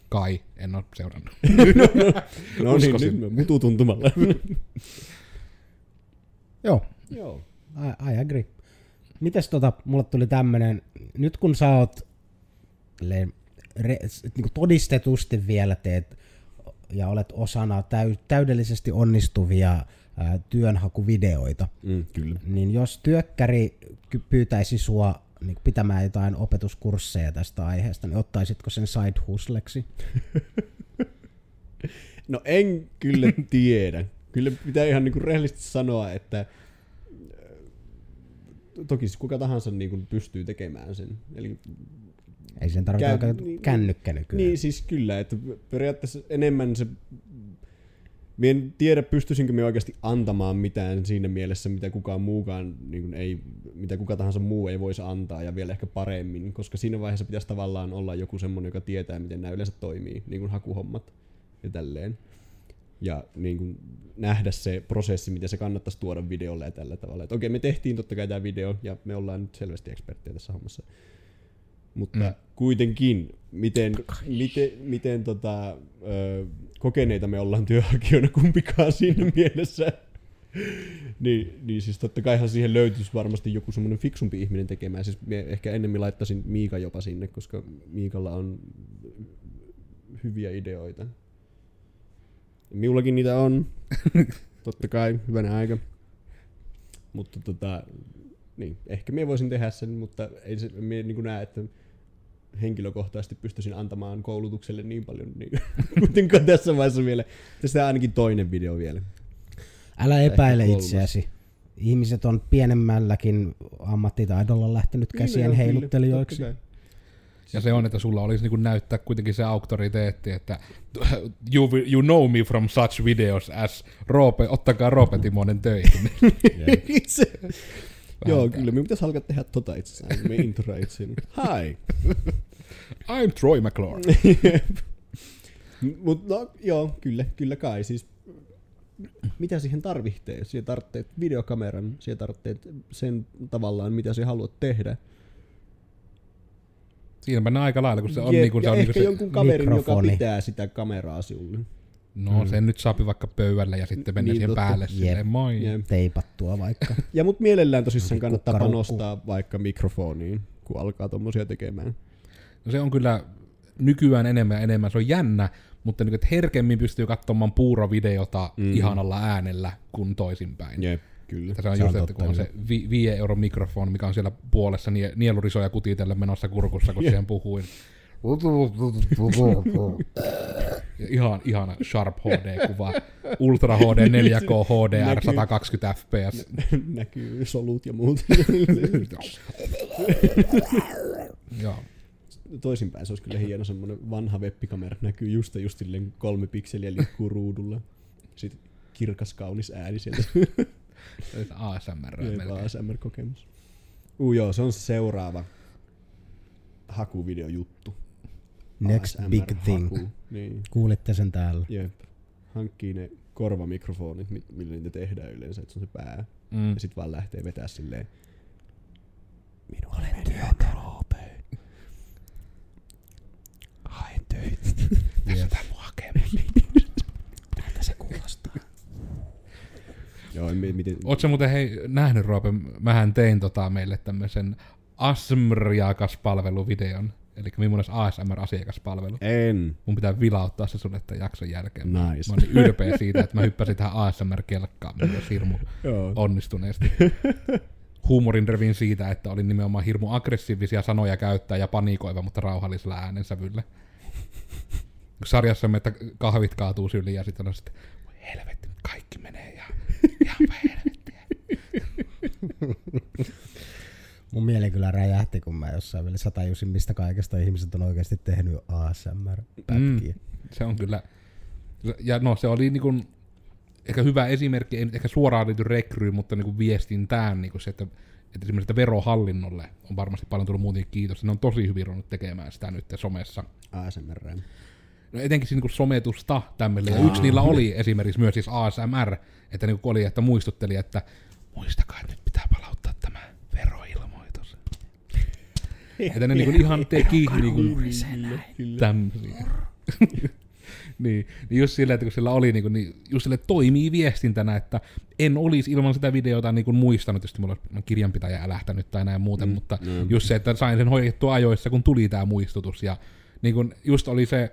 S2: Kai, en ole seurannut.
S1: No niin,
S2: Uskoisin.
S1: nyt mä mututuntumalla.
S3: Joo,
S1: Joo.
S3: I, I agree. Mites tota, mulle tuli tämmönen, nyt kun sä oot silleen re, niin todistetusti vielä teet ja olet osana täy, täydellisesti onnistuvia ää, työnhakuvideoita,
S1: Mm, kyllä.
S3: niin jos työkkäri pyytäisi sua niin pitämään jotain opetuskursseja tästä aiheesta, niin ottaisitko sen side hustleksi?
S1: No en kyllä tiedä. Kyllä pitää ihan niinku rehellisesti sanoa, että äh, toki siis kuka tahansa niinku pystyy tekemään sen. Eli
S3: Ei sen tarvitse
S1: Käy- niin-
S3: kännykkä nykyään.
S1: niin siis kyllä, että periaatteessa enemmän se Mie en tiedä, pystyisinkö me oikeasti antamaan mitään siinä mielessä, mitä kukaan muukaan, niin ei, mitä kuka tahansa muu ei voisi antaa ja vielä ehkä paremmin, koska siinä vaiheessa pitäisi tavallaan olla joku semmoinen, joka tietää, miten nämä yleensä toimii, niin kuin hakuhommat ja tälleen. Ja niin kuin nähdä se prosessi, miten se kannattaisi tuoda videolle ja tällä tavalla. Että okei, me tehtiin totta kai tämä video ja me ollaan nyt selvästi eksperttejä tässä hommassa. Mutta
S2: Mm.
S1: kuitenkin, miten, miten, miten tota, ö, kokeneita me ollaan työhakijoina kumpikaan siinä mielessä. niin, niin siis totta kaihan siihen löytyisi varmasti joku semmoinen fiksumpi ihminen tekemään. Siis ehkä ennemmin laittaisin Miika jopa sinne, koska Miikalla on hyviä ideoita. Minullakin niitä on. totta kai, hyvänä aika. Mutta tota, niin, ehkä minä voisin tehdä sen, mutta ei se, minä niin näe, että henkilökohtaisesti pystyisin antamaan koulutukselle niin paljon, niin kuitenkaan tässä vaiheessa vielä. Tästä ainakin toinen video vielä.
S3: Älä epäile itseäsi. Ihmiset on pienemmälläkin ammattitaidolla lähtenyt käsien
S1: Niin, kyllä,
S3: heiluttelijoiksi.
S1: totta kai.
S2: Ja se on, että sulla olisi niin näyttää kuitenkin se auktoriteetti, että you, you know me from such videos as Roope, ottakaa Roope Timonen töihin.
S1: Itse. Joo,
S2: Vähän
S1: kyllä. Minun pitäisi alkaa tehdä tota itse asiassa. Me intro itseäni. Hi.
S2: I'm Troy McClure.
S1: Mutta no, joo, kyllä, kyllä kai. Siis, mitä siihen tarvitsee? Siihen tarvitsee videokameran, siihen tarvitsee sen tavallaan, mitä sä haluat tehdä.
S2: Siinä mennään aika lailla, kun se on, niin kuin, se
S1: ja
S2: on niin
S1: ehkä
S2: kuin se,
S1: jonkun kaverin,
S3: mikrofoni.
S1: joka pitää sitä kameraa sinulle.
S2: no sen nyt saapi vaikka pöydälle ja sitten mennä
S1: Niin,
S2: siihen
S1: totta.
S2: päälle silleen moi.
S1: Jep.
S3: Teipattua vaikka.
S1: Ja mut mielellään tosissaan kannattaa panostaa vaikka mikrofoniin, kun alkaa tommosia tekemään.
S2: No se on kyllä nykyään enemmän ja enemmän, se on jännä, mutta niin, että herkemmin pystyy katsomaan puurovideota mm. ihanalla äänellä kuin toisinpäin.
S1: Jep, kyllä.
S2: Että se on
S3: Se on
S2: just, että
S3: totta,
S2: kun on se vi- 5 euron mikrofoni, mikä on siellä puolessa nie- nielurisoja kutitelle menossa kurkussa, kun siihen puhuin. Ihan, ihana Sharp HD-kuva. Ultra HD 4K HDR
S1: Näkyy.
S2: 120 fps.
S1: Näkyy solut ja muut.
S2: Joo.
S1: Toisinpäin se olisi kyllä hieno semmonen vanha webbikamera. Näkyy just just kolme pikseliä liikkuu ruudulla. Sitten kirkas kaunis ääni sieltä.
S2: ASMR.
S1: ASMR-kokemus. Uu joo, se on se seuraava hakuvideojuttu.
S3: Next
S1: ASMR
S3: big thing.
S1: haku. Niin,
S3: Kuulitte sen täällä.
S1: jep. Hankkii ne korvamikrofonit, mi- millä niitä tehdään yleensä, että se on se pää.
S2: Mm.
S1: Ja sit vaan lähtee vetää silleen. Minulla on työtä, Roope. Hae töitä.
S2: Tässä on tää mun hakemus.
S3: Tältä se kuulostaa.
S1: Mi- miten...
S2: Ootko muuten hei, nähnyt Roope, mähän tein tota meille tämmösen ASMR-palveluvideon. Eli millainen ASMR-asiakaspalvelu.
S1: En.
S2: Mun pitää vilauttaa se sulle tämän jakson jälkeen.
S1: Nice.
S2: Mä niin ylpeä siitä, että mä hyppäsin tähän ASMR-kelkkaan myös hirmu onnistuneesti. Huumorin revin siitä, että olin nimenomaan hirmu aggressiivisia sanoja käyttää ja panikoiva, mutta rauhallisella äänensävyllä. Sarjassamme, että kahvit kaatuu syliin ja sitten on sitten, voi helvetti, kaikki menee.
S3: Mun mieli kyllä räjähti, kun mä jossain vielä satajusin, mistä kaikesta ihmiset on oikeasti tehnyt ASMR-pätkiä.
S2: Se on kyllä, ja no se oli niin kuin, ehkä hyvä esimerkki, ei nyt ehkä suoraan liity rekryyn, mutta niin kuin viestintään niin kuin se, että, että esimerkiksi että verohallinnolle on varmasti paljon tullut muutenkin kiitos. Ne on tosi hyvin ruvennut tekemään sitä nyt somessa.
S1: ASMR.
S2: No etenkin siis niin sometusta tämmöille. Ja yksi niillä oli esimerkiksi myös siis ASMR, että niin oli, että muistutteli, että muistakaa, että nyt pitää palauttaa tämä veroilmoitus. että ne niin ihan teki niin tämmöisiä. niin, niin just sillä, että kun sillä oli, niin, kuin, niin just sille toimii viestintänä, että en olisi ilman sitä videota niin kuin muistanut, jos mulla olisi kirjanpitäjä älähtänyt tai näin muuten, mm, mutta
S1: mm.
S2: just se, että sain sen hoidettua ajoissa, kun tuli tämä muistutus, ja niin kuin just oli se,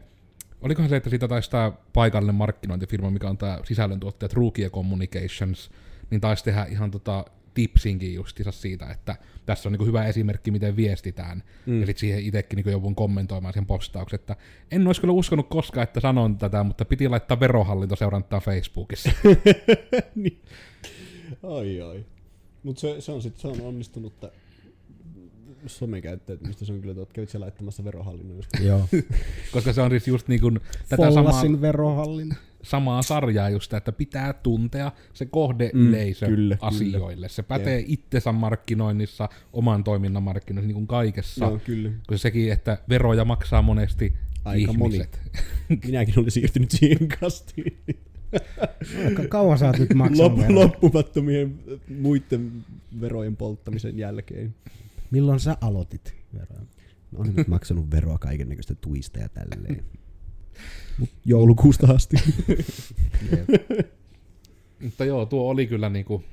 S2: olikohan se, että siitä taisi tämä paikallinen markkinointifirma, mikä on tämä sisällöntuottaja Trukia Communications, niin taisi tehdä ihan tota tipsinkin justiinsa siitä, että tässä on niin hyvä esimerkki, miten viestitään. Mm. Ja sitten siihen itsekin niin joudun kommentoimaan sen postauksen, että en olisi kyllä uskonut koskaan, että sanon tätä, mutta piti laittaa verohallintoseurantaa Facebookissa.
S1: niin. Ai ai. Mut se, se on sit, se on onnistunutta somekäyttäytymistä. Se on kyllä, että kävit siellä laittamassa verohallinnon.
S3: Joo.
S2: Koska se on siis just niin kuin, tätä samaa,
S3: verohallin.
S2: samaa sarjaa just että pitää tuntea se kohdeyleisö
S1: Mm, kyllä,
S2: asioille. Se pätee itsensä markkinoinnissa, oman toiminnan markkinoinnissa, niin kuin kaikessa.
S1: Joo, kyllä.
S2: Kun sekin, että veroja maksaa monesti
S1: Aika moni.
S2: ihmiset.
S1: Minäkin olin siirtynyt siihen kastiin.
S3: Ka- kauan sä oot nyt maksanut
S1: Lop, loppumattomien muiden verojen polttamisen jälkeen.
S3: Milloin sä aloitit veroja?
S1: Mä olen nyt maksanut veroa kaiken näköistä tuista ja tälleen. Mut joulukuusta asti.
S2: Mutta joo, tuo oli kyllä niinku...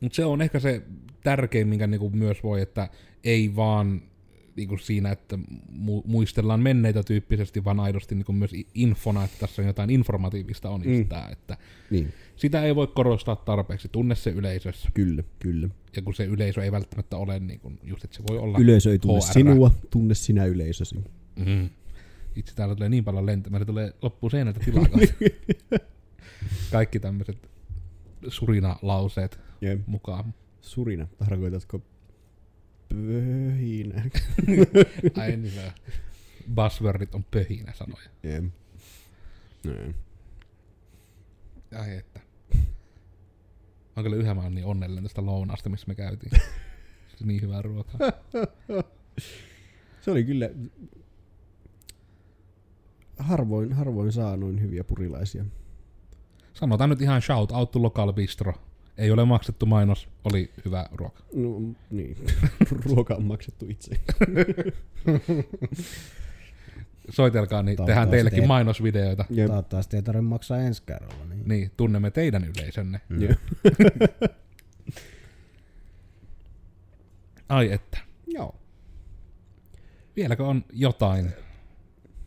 S2: Mutta se on ehkä se tärkein, minkä niinku myös voi, että ei vaan niinku siinä, että mu- muistellaan menneitä tyyppisesti, vaan aidosti niinku myös infona, että tässä on jotain informatiivista on
S1: Mm.
S2: että
S1: niin,
S2: sitä ei voi korostaa tarpeeksi, tunne se yleisössä.
S1: kyllä, kyllä.
S2: Ja kun se yleisö ei välttämättä ole niin kuin, just, että se voi olla...
S1: Yleisö ei tunne
S2: HR.
S1: sinua, tunne sinä yleisösi.
S2: Mm. Itse täällä tulee niin paljon lentämään, että tulee loppuun seinältä tilaa. Kaikki tämmöiset surinalauseet
S1: Jep.
S2: mukaan.
S1: Surina, tarkoitatko pöhinä?
S2: Ai niin, buzzwordit on pöhinä sanoja.
S1: Jep. Näin.
S2: Ai että. Mä kyllä yhä mä oon niin onnellinen tästä lounaasta, missä me käytiin. Niin hyvää ruokaa.
S1: Se oli kyllä... Harvoin, harvoin saa noin hyviä purilaisia.
S2: Sanotaan nyt ihan shout out to local bistro. Ei ole maksettu mainos, oli hyvä ruoka.
S1: No niin, ruoka on maksettu itse.
S2: Soitelkaa, niin tehdään teillekin
S3: ei-
S2: mainosvideoita.
S1: Jep.
S3: Toivottavasti ei tarvitse maksaa ensi kerralla. Niin.
S2: Niin, tunnemme teidän yleisönne.
S1: Jep.
S2: Ai että.
S1: Joo.
S2: Vieläkö on jotain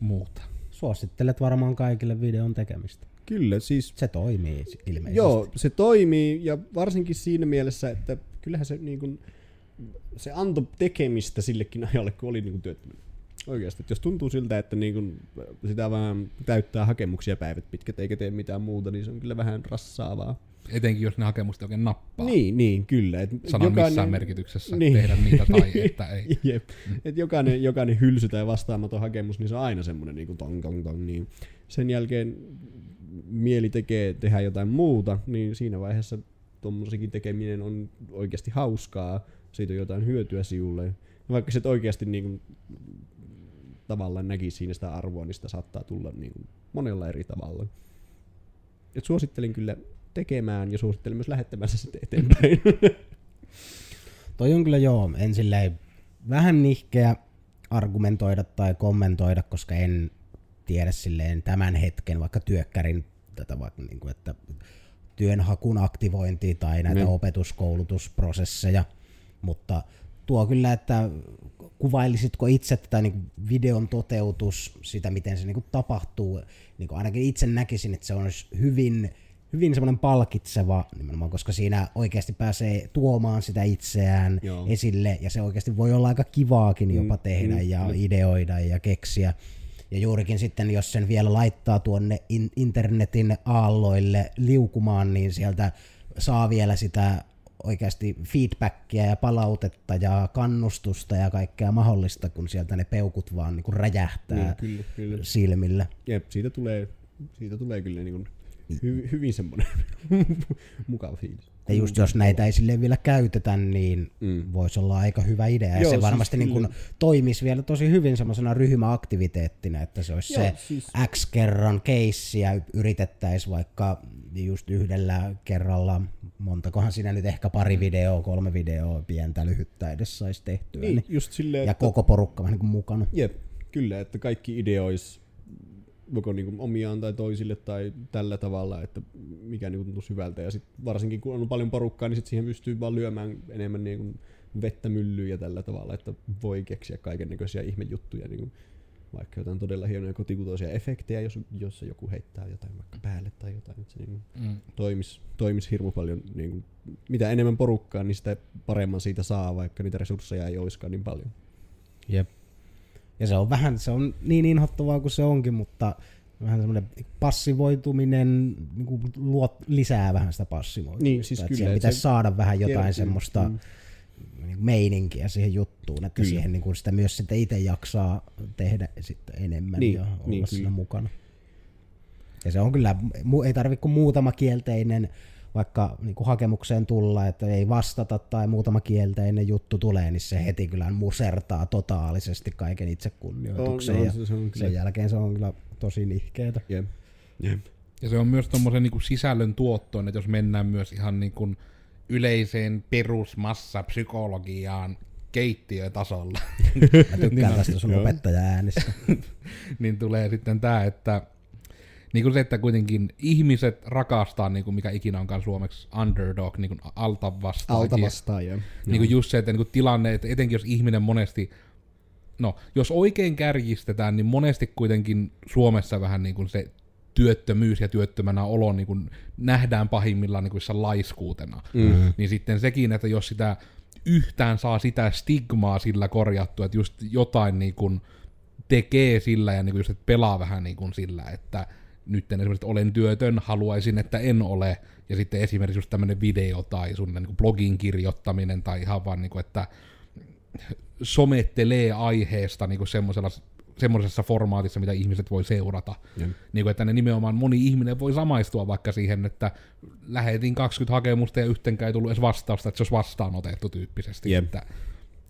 S2: muuta?
S3: Suosittelet varmaan kaikille videon tekemistä.
S1: Kyllä, siis
S3: Se toimii ilmeisesti.
S1: Joo, se toimii ja varsinkin siinä mielessä, että kyllähän se, niin kuin, se antoi tekemistä sillekin ajalle, kun oli niin kuin työttömänä. Oikeasti, että jos tuntuu siltä, että niin kuin sitä vaan täyttää hakemuksia päivät pitkät eikä tee mitään muuta, niin se on kyllä vähän rassaavaa.
S2: Etenkin jos ne hakemukset oikein nappaa.
S1: Niin, niin, kyllä. Et
S2: Sanan missään merkityksessä
S1: Niin.
S2: tehdä niitä tai että ei.
S1: Jep. Et jokainen, jokainen hylsy tai vastaamaton hakemus, niin se on aina semmoinen niin kuin tong, tong, tong. Niin sen jälkeen mieli tekee tehdä jotain muuta, niin siinä vaiheessa tuommoisikin tekeminen on oikeasti hauskaa, siitä on jotain hyötyä sinulle. Ja vaikka se oikeasti niin kuin, tavallaan näkisi siinä sitä arvoa, niin sitä saattaa tulla niin kuin, monella eri tavalla. Et suosittelin kyllä tekemään ja suosittelen myös lähettämään se sitten eteenpäin.
S3: Toi on kyllä joo, en silleen vähän nihkeä argumentoida tai kommentoida, koska en tiedä silleen tämän hetken vaikka työkkärin tätä vaikka niin kuin, että työnhakun aktivointia tai näitä
S1: Niin.
S3: opetuskoulutusprosesseja, mutta tuo kyllä, että kuvailisitko itse tätä niin videon toteutus, sitä miten se niin kuin tapahtuu, niin kuin ainakin itse näkisin, että se olisi hyvin, hyvin semmoinen palkitseva nimenomaan, koska siinä oikeasti pääsee tuomaan sitä itseään
S1: Joo.
S3: esille ja se oikeasti voi olla aika kivaakin jopa
S1: Mm,
S3: tehdä
S1: mm,
S3: ja
S1: kyllä.
S3: ideoida ja keksiä. Ja juurikin sitten, jos sen vielä laittaa tuonne in- internetin aalloille liukumaan, niin sieltä saa vielä sitä oikeasti feedbackia ja palautetta ja kannustusta ja kaikkea mahdollista, kun sieltä ne peukut vaan niin kuin räjähtää
S1: Niin, kyllä, kyllä.
S3: silmillä.
S1: Jep, siitä tulee, siitä tulee kyllä niin kuin hy, hyvin semmoinen mukava fiilis.
S3: Ja just jos näitä ei silleen vielä käytetä, niin
S1: Mm.
S3: voisi olla aika hyvä idea. Ja
S1: Joo,
S3: se
S1: siis
S3: varmasti niin kuin toimisi vielä tosi hyvin semmoisena ryhmäaktiviteettina, että se olisi
S1: Joo,
S3: se
S1: siis-
S3: X kerran keissiä yritettäisiin vaikka just yhdellä kerralla, montakohan siinä nyt ehkä pari videoa, kolme videoa, pientä lyhyttä edes saisi tehtyä.
S1: Niin,
S3: Niin,
S1: just silleen,
S3: ja
S1: että,
S3: koko porukka vähän niin kuin mukana.
S1: jep, kyllä, että kaikki ideois joko niin kuin omiaan tai toisille tai tällä tavalla, että mikä niin tuntuu hyvältä. Ja sit varsinkin kun on paljon porukkaa, niin sit siihen pystyy vaan lyömään enemmän niin kuin vettä myllyyn ja tällä tavalla, että voi keksiä kaiken näköisiä ihmejuttuja, niin kuin vaikka jotain todella hienoja kotikutoisia efektejä, jos, jos joku heittää jotain vaikka päälle tai jotain, että se niin
S2: Mm.
S1: toimis, toimis hirmu paljon, niin kuin, mitä enemmän porukkaa, niin sitä paremman siitä saa, vaikka niitä resursseja ei olisikaan niin paljon.
S3: Jep. Ja se on vähän, se on niin inhottavaa kuin se onkin, mutta vähän semmoinen passivoituminen niin kuin luo lisää vähän sitä passivoitumista.
S1: Niin, siis
S3: Että
S1: kyllä,
S3: pitäisi
S1: se-
S3: saada vähän jotain semmoista
S1: mm.
S3: Niin kuin meininkiä siihen juttuun, että
S1: Kyllä.
S3: siihen niin kuin sitä myös sitten itse jaksaa tehdä sitten enemmän
S1: Niin,
S3: ja olla
S1: niin,
S3: siinä
S1: kyllä.
S3: mukana. Ja se on kyllä, ei tarvitse kuin muutama kielteinen vaikka niin kuin hakemukseen tulla, että ei vastata tai muutama kielteinen juttu tulee, niin se heti kyllä musertaa totaalisesti kaiken itsekunnioituksen.
S1: On, on,
S3: ja
S1: se- se on kyllä.
S3: sen jälkeen se on kyllä tosi nihkeetä.
S1: Jep. Jep.
S2: Ja se on myös tommosen niinku sisällön tuottoon, että jos mennään myös ihan niinku yleiseen perusmassapsykologiaan keittiötasolla,
S3: Mä tykkään tästä sun
S1: Joo.
S3: opettaja-äänistä.
S2: niin tulee sitten tämä, että niin kuin se, että kuitenkin ihmiset rakastaa, niin kuin mikä ikinä onkaan suomeksi, underdog, niin kuin alta vastaan.
S1: Alta vastaan.
S2: Niin kuin just se, että niin kuin tilanne, että etenkin jos ihminen monesti, no jos oikein kärjistetään, niin monesti kuitenkin Suomessa vähän niin kuin se työttömyys ja työttömänä olo niin kuin nähdään pahimmillaan niin kuin laiskuutena.
S1: Mm.
S2: Niin sitten sekin, että jos sitä yhtään saa sitä stigmaa sillä korjattua, että just jotain niin kuin tekee sillä ja niin kuin just, että pelaa vähän niin kuin sillä, että nyt esimerkiksi että olen työtön, haluaisin, että en ole, ja sitten esimerkiksi just tämmöinen video tai sun niin kuin blogin kirjoittaminen tai ihan vaan, niin kuin, että somettelee aiheesta niin kuin semmoisella semmoisessa formaatissa, mitä ihmiset voi seurata. Niin kuin, että ne nimenomaan moni ihminen voi samaistua vaikka siihen, että lähetin 20 hakemusta ja yhtenkään ei tullut edes vastausta, että se olisi vastaanotettu tyyppisesti. Että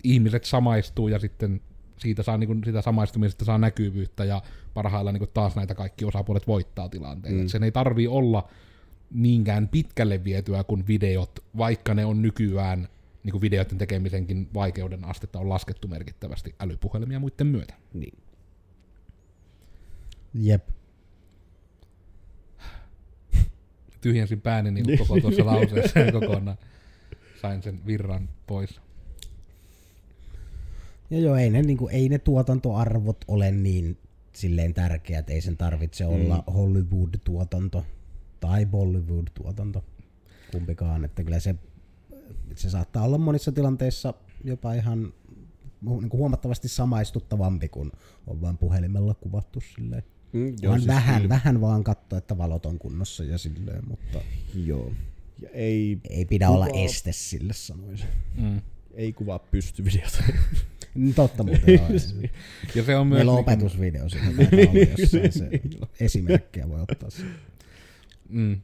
S2: ihmiset samaistuu ja sitten siitä saa, niin kuin, sitä samaistumisesta saa näkyvyyttä ja parhaillaan niin kuin taas näitä kaikki osapuolet voittaa tilanteen. Mm. Sen ei tarvii olla niinkään pitkälle vietyä kuin videot, vaikka ne on nykyään niin kuin videoiden tekemisenkin vaikeuden astetta on laskettu merkittävästi älypuhelimia muiden myötä.
S1: Niin.
S3: Jep.
S2: Tyhjensin pääni niin koko tuossa lauseessa kokonaan sain sen virran pois.
S3: Ja joo, ei ne, niin kuin, ei ne tuotantoarvot ole niin silleen tärkeät, ei sen tarvitse mm. olla Hollywood-tuotanto tai Bollywood-tuotanto, kumpikaan, että kyllä se, se saattaa olla monissa tilanteissa jopa ihan niin kuin huomattavasti samaistuttavampi, kun on vain puhelimella kuvattu silleen.
S1: Mm,
S3: Joo, vaan
S1: siis
S3: vähän,
S1: kyllä.
S3: vähän vaan katsoa, että valot on kunnossa ja silleen, mutta
S1: Joo. Ja ei,
S3: ei pidä olla
S1: Kuvaa-
S3: este sille sanoisin.
S2: Mm.
S1: ei kuvaa pystyvideota.
S3: Mm, Totta muuten joo.
S2: Ja se on myös...
S3: Meillä on
S2: niinku-
S3: opetusvideo siinä taitaa olla jossain se esimerkkiä voi ottaa siitä.
S2: Mm.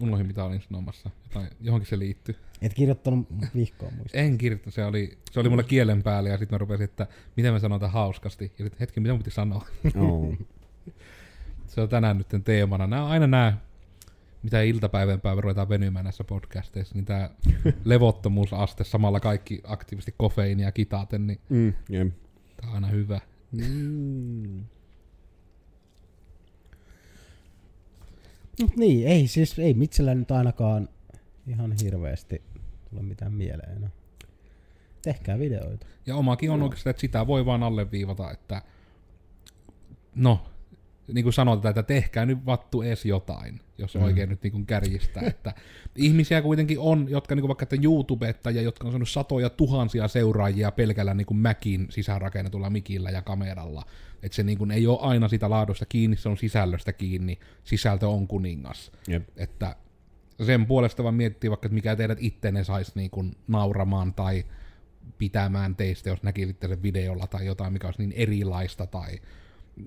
S2: Unohdin mitä olin sanomassa. Jotain, johonkin se liittyy.
S3: Et kirjoittanut vihkoa muista.
S2: En kirjoita, se oli, se oli mulla kielen päällä ja sitten mä rupesin, että miten mä sanon tämän hauskasti. Ja sitten hetki, mitä mun piti sanoa.
S1: oh.
S2: Se on tänään nyt teemana. Nämä on aina nämä, mitä iltapäivän päivän ruvetaan venymään näissä podcasteissa, niin tämä levottomuusaste, samalla kaikki aktiivisesti kofeiinia kitaaten, niin
S1: mm,
S2: tämä on aina hyvä.
S1: Mm.
S3: Mut niin, ei siis, ei Mitsellä nyt ainakaan ihan hirveästi tule mitään mieleen. Tehkää videoita.
S2: Ja omakin on oikeastaan, että sitä voi vaan alleviivata, että no, niin kuin sanotaan, että tehkää nyt vattu edes jotain, jos mm. oikein nyt niin kuin kärjistää. Että ihmisiä kuitenkin on, jotka niin kuin vaikka että YouTubettajia, jotka on saanut satoja tuhansia seuraajia pelkällä niin kuin Mäkin sisäänrakennetulla mikillä ja kameralla. Että se niin kuin ei ole aina sitä laadusta kiinni, se on sisällöstä kiinni. Sisältö on kuningas.
S1: Jep.
S2: Että sen puolesta vaan miettii vaikka, että mikä teidät ittenne saisi niin kuin nauramaan tai pitämään teistä, jos näkisitte sen videolla tai jotain, mikä olisi niin erilaista tai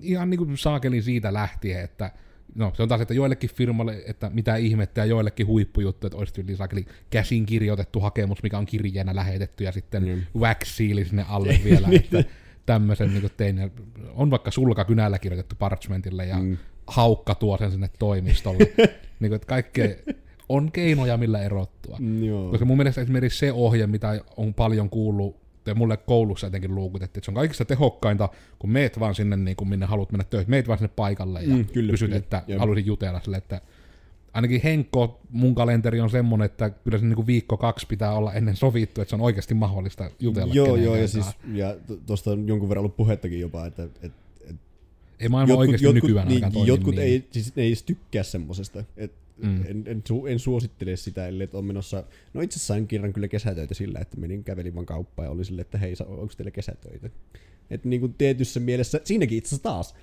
S2: ihan niin kuin saakelin siitä lähtien, että no se on taas, että joillekin firmalle, että mitä ihmettä ja joillekin huippujuttu, että olisi tyyli saakeli käsin kirjoitettu hakemus, mikä on kirjeenä lähetetty ja sitten
S1: Mm.
S2: wax seali sinne alle vielä, että tämmöisen niin tein. On vaikka sulka kynällä kirjoitettu parchmentille ja
S1: Mm.
S2: haukka tuo sen sinne toimistolle. niin kuin, että kaikkea on keinoja, millä erottua.
S1: Mm, Joo.
S2: Koska mun mielestä esimerkiksi se ohje, mitä on paljon kuullut, ja mulle koulussa jotenkin luukutettiin, että se on kaikista tehokkainta, kun meet vaan sinne, niin kuin minne haluat mennä töihin, meet vaan sinne paikalle ja
S1: Mm, kyllä,
S2: kysyt,
S1: kyllä.
S2: että
S1: Jep.
S2: haluaisin jutella sille, että ainakin Henkko, mun kalenteri on semmonen, että kyllä se niin kuin viikko kaksi pitää olla ennen sovittu, että se on oikeasti mahdollista jutella
S1: Joo, joo, ja siis ja tuosta on jonkun verran ollut puhettakin jopa, että, että
S2: Ei maailma oikeasti nykyään
S1: niin, jotkut
S2: niin.
S1: ei, siis ne ei edes tykkää semmosesta. Et
S2: Mm.
S1: en, en, su, en, suosittele sitä, ellei että on menossa... No itse asiassa sain kerran kyllä kesätöitä sillä, että menin kävelin vaan kauppaan ja oli sille, että hei, onko teillä kesätöitä? Että niin kuin tietyssä mielessä, siinäkin itse asiassa taas,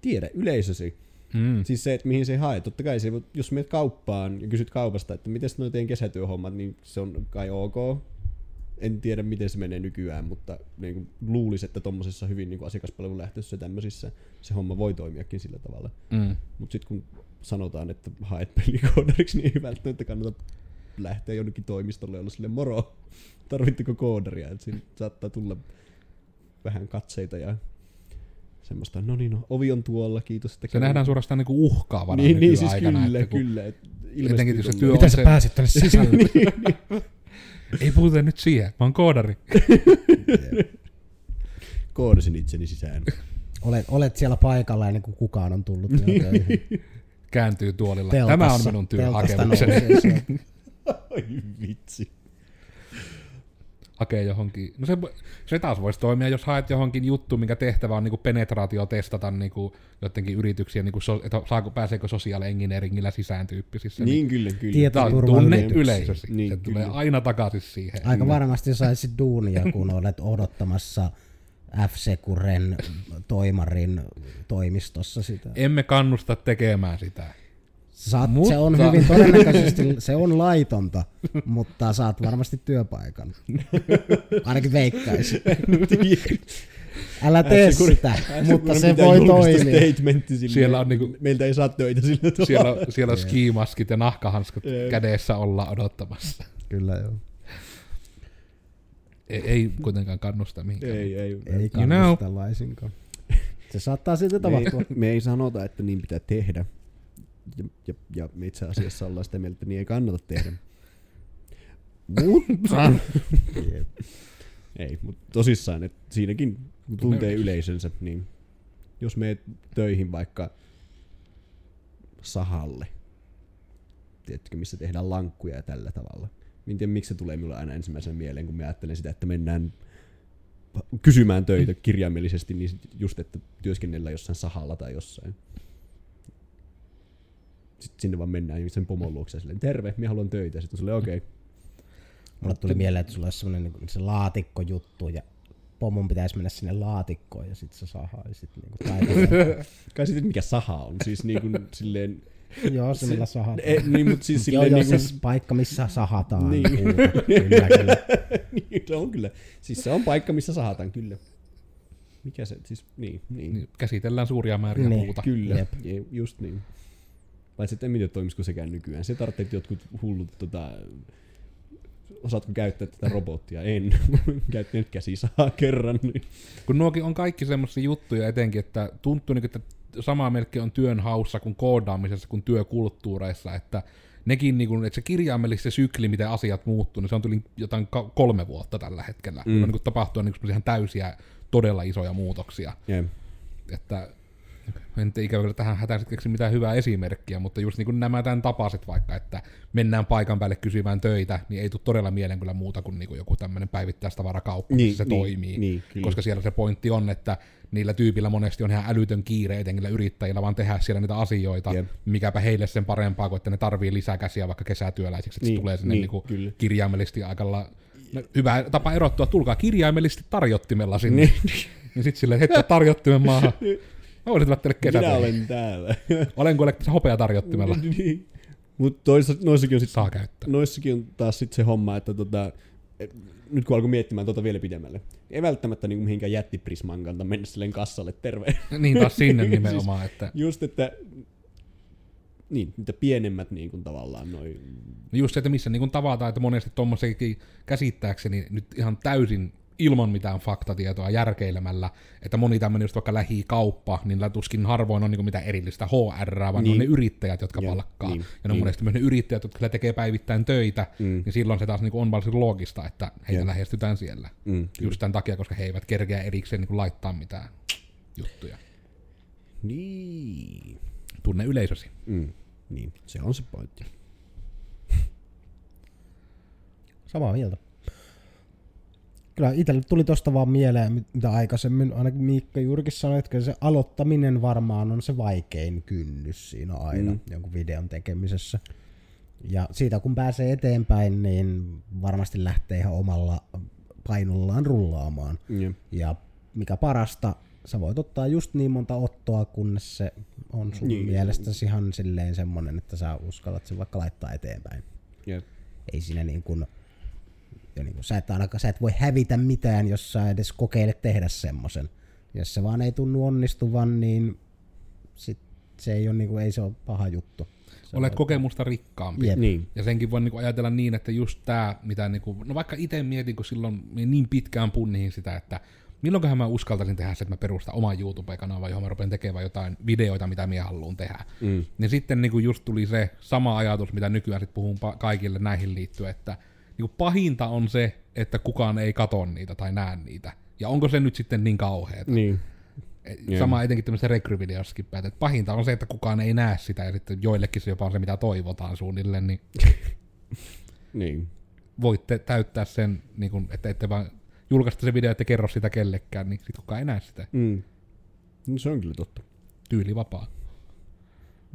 S1: tiedä yleisösi.
S2: Mm.
S1: Siis se, että mihin se haet. Totta kai se, jos menet kauppaan ja kysyt kaupasta, että miten nuo teidän kesätyöhommat, niin se on kai ok. en tiedä miten se menee nykyään, mutta niin kuin luulisi, että tuommoisessa hyvin niin kuin asiakaspalvelulähtöisessä tämmöisissä se homma voi toimiakin sillä tavalla.
S2: Mm.
S1: Mutta sitten kun sanotaan, että haet pelikoodariksi, niin ei välttämättä kannata lähteä jonnekin toimistolle ja olla sille moro, tarvitteko koodaria, että siinä saattaa tulla vähän katseita ja semmoista, no niin, no, ovi on tuolla, kiitos. Että
S2: Se
S1: kävit."
S2: nähdään suorastaan niinku uhkaavana
S1: niin, niin siis
S2: nykyaikana,
S1: kyllä,
S2: että kun-
S1: kyllä. Et
S2: Etenkin jos se
S1: ilmestyy
S2: työ
S3: Miten sä
S2: se-
S3: pääsit tänne sisälle?
S2: Ei puhuta nyt siihen, mä oon koodari.
S1: Koodasin itseni sisään.
S3: olet, olet siellä paikalla ennen kuin kukaan on tullut. niin.
S2: Kääntyy tuolilla.
S3: Teltassa-
S2: Tämä on minun työhakemukseni.
S1: Ai vitsi.
S2: Hakee johonkin. No se, se taas voisi toimia, jos haet johonkin juttu, minkä tehtävä on niinku penetraatio testata niinku jotenkin yrityksiä, niinku so, että saako, pääseekö sosiaali engineeringillä sisään tyyppisissä.
S1: Niin kyllä, kyllä.
S3: Tieto-
S2: Tämä on
S3: turva
S2: tunne yleisösi.
S1: Niin,
S2: se
S1: kyllä.
S2: tulee aina takaisin siihen.
S3: Aika varmasti saisit duunia, kun olet odottamassa F-Securen toimarin toimistossa sitä.
S2: Emme kannusta tekemään sitä.
S3: Saat,
S2: Mutta-
S3: Se on hyvin todennäköisesti, se on laitonta, mutta saat varmasti työpaikan. Ainakin veikkaisin. Älä tee sitä, mutta se voi toimia.
S1: Statementti sille,
S2: Siellä on niinku-
S1: Meiltä ei saa töitä sillä tavalla.
S2: Siellä, siellä on skimaskit ja nahkahanskat kädessä olla odottamassa.
S3: Kyllä joo.
S2: Ei, ei kuitenkaan kannusta mihinkään.
S1: Ei, ei.
S3: Ei
S2: You
S3: kannusta
S2: know.
S3: laisinkaan. Se saattaa silti
S1: me,
S3: tapahtua.
S1: ei, me ei sanota, että niin pitää tehdä. Ja, ja, ja me itse asiassa ollaan sitä mieltä, että niin ei kannata tehdä. Mutta... Ei, mutta tosissaan, että siinäkin kun tuntee yleisönsä, niin jos meet töihin vaikka sahalle, tiedätkö, missä tehdään lankkuja ja tällä tavalla. En tiedä, miksi se tulee minulle aina ensimmäisenä mieleen, kun mä ajattelen sitä, että mennään kysymään töitä kirjaimellisesti, niin just, että työskennellään jossain sahalla tai jossain. Sitten sinne vaan mennään sen pomon luokse ja silleen, terve, minä haluan töitä. Sitten silleen, okei. Okay.
S3: Mulle tuli mieleen, että sulla olisi semmoinen niin se laatikkojuttu ja pomon pitäisi mennä sinne laatikkoon ja sitten se sahaisit niin taitavasti.
S1: Kai sitten mikä saha on, siis niin kuin silleen,
S3: Joo, se millä sahataan.
S1: e, niin, mutta siis
S3: Joo,
S1: silleen
S3: joo,
S1: niin kuin,
S3: se paikka, missä sahataan.
S1: Niin.
S3: puuta. Kyllä, kyllä.
S1: niin, se on kyllä. Siis se on paikka, missä sahataan, kyllä. Mikä se, siis, niin, niin.
S2: Niin, käsitellään suuria määriä
S3: Niin.
S2: puuta.
S1: Kyllä,
S3: Jep.
S1: Je, just niin. Paitsi että en tiedä toimisiko sekään nykyään. Se tarvitsee jotkut hullut, tota, osaatko käyttää tätä robottia? En. Käyttänyt käsisahaa kerran. Niin.
S2: Kun nuokin on kaikki semmoisia juttuja etenkin, että tuntuu niin, että sama melkein on työn haussa kuin koodaamisessa kuin työkulttuureissa, että nekin, niin kuin, että se kirjaimellisesti se sykli, miten asiat muuttuu, niin se on tuli jotain kolme vuotta tällä hetkellä. Mm. On niin kuin tapahtua niin kuin ihan täysiä, todella isoja muutoksia.
S1: Yeah.
S2: Että en ikävä kyllä tähän hätään keksi mitään hyvää esimerkkiä, mutta just niin kuin nämä tämän tapaiset vaikka, että mennään paikan päälle kysymään töitä, niin ei tule todella mieleen kyllä muuta kuin, niin kuin joku tämmöinen päivittäistavarakauppa,
S1: Niin,
S2: missä se
S1: niin,
S2: toimii.
S1: niin, kyllä.
S2: koska siellä se pointti on, että niillä tyypillä monesti on ihan älytön kiire, etenkin yrittäjillä, vaan tehdä siellä niitä asioita,
S1: Jep.
S2: mikäpä heille sen parempaa kuin, että ne tarvii lisää käsiä vaikka kesätyöläisiksi, että
S1: Niin,
S2: se tulee sinne
S1: niin,
S2: niin, kuin
S1: kyllä.
S2: kirjaimellisesti aikalla No, hyvä tapa erottua, tulkaa kirjaimellisesti tarjottimella sinne.
S1: Niin.
S2: niin sitten silleen heittää tarjottimen maahan. Mä voisin tulla teille
S1: Minä
S2: kesätöihin.
S1: olen täällä.
S2: Olen kuule tässä hopeatarjottimella.
S1: niin. Mutta noissakin on sit,
S2: Saa käyttää.
S1: noissakin on taas sit se homma, että tota, et, nyt kun alkoi miettimään tota vielä pidemmälle, ei välttämättä niinku mihinkään jättiprisman kanta mennä silleen kassalle terve.
S2: Niin taas sinne
S1: Siis-
S2: nimenomaan, että
S1: Just, että niin, mitä pienemmät niin kuin tavallaan noin.
S2: just se, että missä niin tavataan, että monesti tuommoisenkin käsittääkseni nyt ihan täysin ilman mitään faktatietoa järkeilemällä, että moni tämmöinen just vaikka lähikauppa, niin tuskin harvoin on niin mitään erillistä HR, vaan niin. On ne yrittäjät, jotka
S1: Joo,
S2: palkkaa.
S1: niin,
S2: ja ne on
S1: niin.
S2: monesti myös ne yrittäjät, jotka kyllä tekee päivittäin töitä,
S1: Mm.
S2: niin silloin se taas niin on varsin loogista, että heitä
S1: Joo.
S2: lähestytään siellä.
S1: Mm,
S2: Just tämän takia, koska he eivät kerkeä erikseen niin laittaa mitään juttuja.
S1: Niin.
S2: Tunne yleisösi.
S1: Mm. Niin, se on se pointti.
S3: Samaa mieltä. Kyllä itselle tuli tosta vaan mieleen, mit- mitä aikaisemmin ainakin Miikka juurikin sanoi, että se aloittaminen varmaan on se vaikein kynnys siinä aina
S1: Mm.
S3: mm. jonkun videon tekemisessä. Ja siitä kun pääsee eteenpäin, niin varmasti lähtee ihan omalla painollaan rullaamaan.
S1: Ja.
S3: Ja mikä parasta, sä voit ottaa just niin monta ottoa, kunnes se on sun
S1: Niin.
S3: mielestäsi ihan silleen semmonen, että sä uskallat sen vaikka laittaa eteenpäin.
S1: Ja.
S3: Ei siinä niin kuin Ja niin kuin, sä, et ainakaan, sä et voi hävitä mitään, jos sä edes kokeilet tehdä semmoisen. Jos se vaan ei tunnu onnistuvan, niin sit se ei, ole, niin kuin, ei se ole paha juttu. Se
S2: Olet
S3: on-
S2: kokemusta rikkaampi.
S3: Jep.
S1: Niin.
S2: Ja senkin voi niinku ajatella niin, että just tämä, mitä niinku, no vaikka itse mietin, kun silloin niin pitkään punnihin sitä, että milloinkohan mä uskaltaisin tehdä se, että mä perustan oman YouTube-kanavan, johon mä rupean tekemään jotain videoita, mitä minä haluan tehdä.
S1: Mm.
S2: Niin sitten niinku just tuli se sama ajatus, mitä nykyään sit puhun pa- kaikille näihin liittyen, että niinku pahinta on se, että kukaan ei katso niitä tai näe niitä. Ja onko se nyt sitten niin kauheeta?
S1: Niin. Joo.
S2: Sama etenkin tämmöisessä rekryvideossakin päätä, että pahinta on se, että kukaan ei näe sitä, ja sitten joillekin se jopa on se, mitä toivotaan suunnilleen, niin
S1: Niin.
S2: voitte täyttää sen, niin kun, että ette vaan julkaista se video, että kerro sitä kellekään, niin sit kukaan ei näe sitä.
S1: Mm. No, se on kyllä totta.
S2: Tyyli vapaa.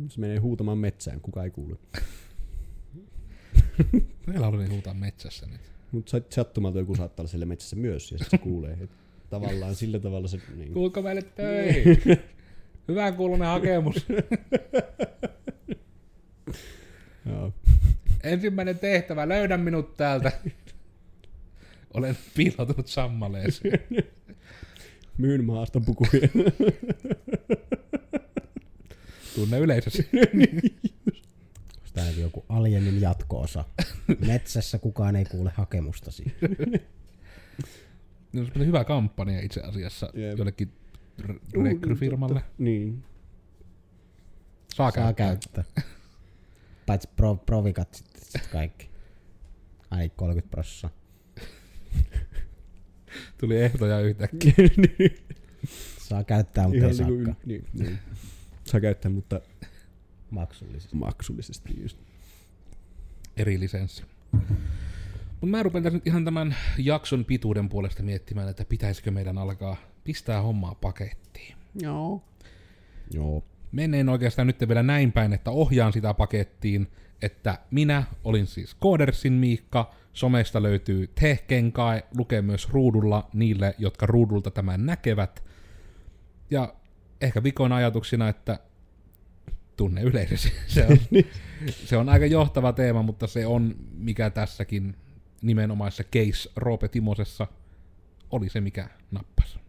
S1: Se menee huutamaan metsään, kuka ei kuule.
S2: Meillä haluaisin huutaa metsässä nyt.
S1: Mutta sattumalta joku saattaa olla siellä metsässä myös, ja sitten se kuulee. Et tavallaan sillä tavalla se... Niin.
S2: Kuulko meille töihin? Hyvä kuulunen hakemus.
S1: Joo.
S2: Ensimmäinen tehtävä, löydä minut täältä. Olen piiloutunut sammaleeseen.
S1: Myyn maastopukuja.
S2: Tunne yleisössä.
S3: Joku Alienin jatko-osa? Metsässä kukaan ei kuule hakemustasi.
S2: Niin on hyvä kampanja itse asiassa
S1: Jep.
S2: jollekin r- rekryfirmalle.
S1: niin.
S2: Saa,
S3: Saa
S2: käyttää.
S3: käyttää. Paitsi pro, provikat sitten sit kaikki. Ai 30 prossaa.
S2: Tuli ehtoja yhtäkkiä.
S3: Saa käyttää, mutta
S1: Ihan
S3: ei saakaan.
S1: yl- niin, niin. Saa käyttää, mutta
S3: Maksullisesti.
S1: maksullisesti just.
S2: Eri lisenssi. Mutta mä rupen tässä nyt ihan tämän jakson pituuden puolesta miettimään, että pitäisikö meidän alkaa pistää hommaa pakettiin.
S1: Joo. Joo.
S2: Menen oikeastaan nyt vielä näin päin, että ohjaan sitä pakettiin, että minä olin siis Koodersin Miikka, somesta löytyy Tehkenkai, lukee myös ruudulla niille, jotka ruudulta tämän näkevät. Ja ehkä vikon ajatuksina, että tunne yleisösi. Se on, se on aika johtava teema, mutta se on, mikä tässäkin nimenomaisessa case Roope Timosessa oli se, mikä nappasi.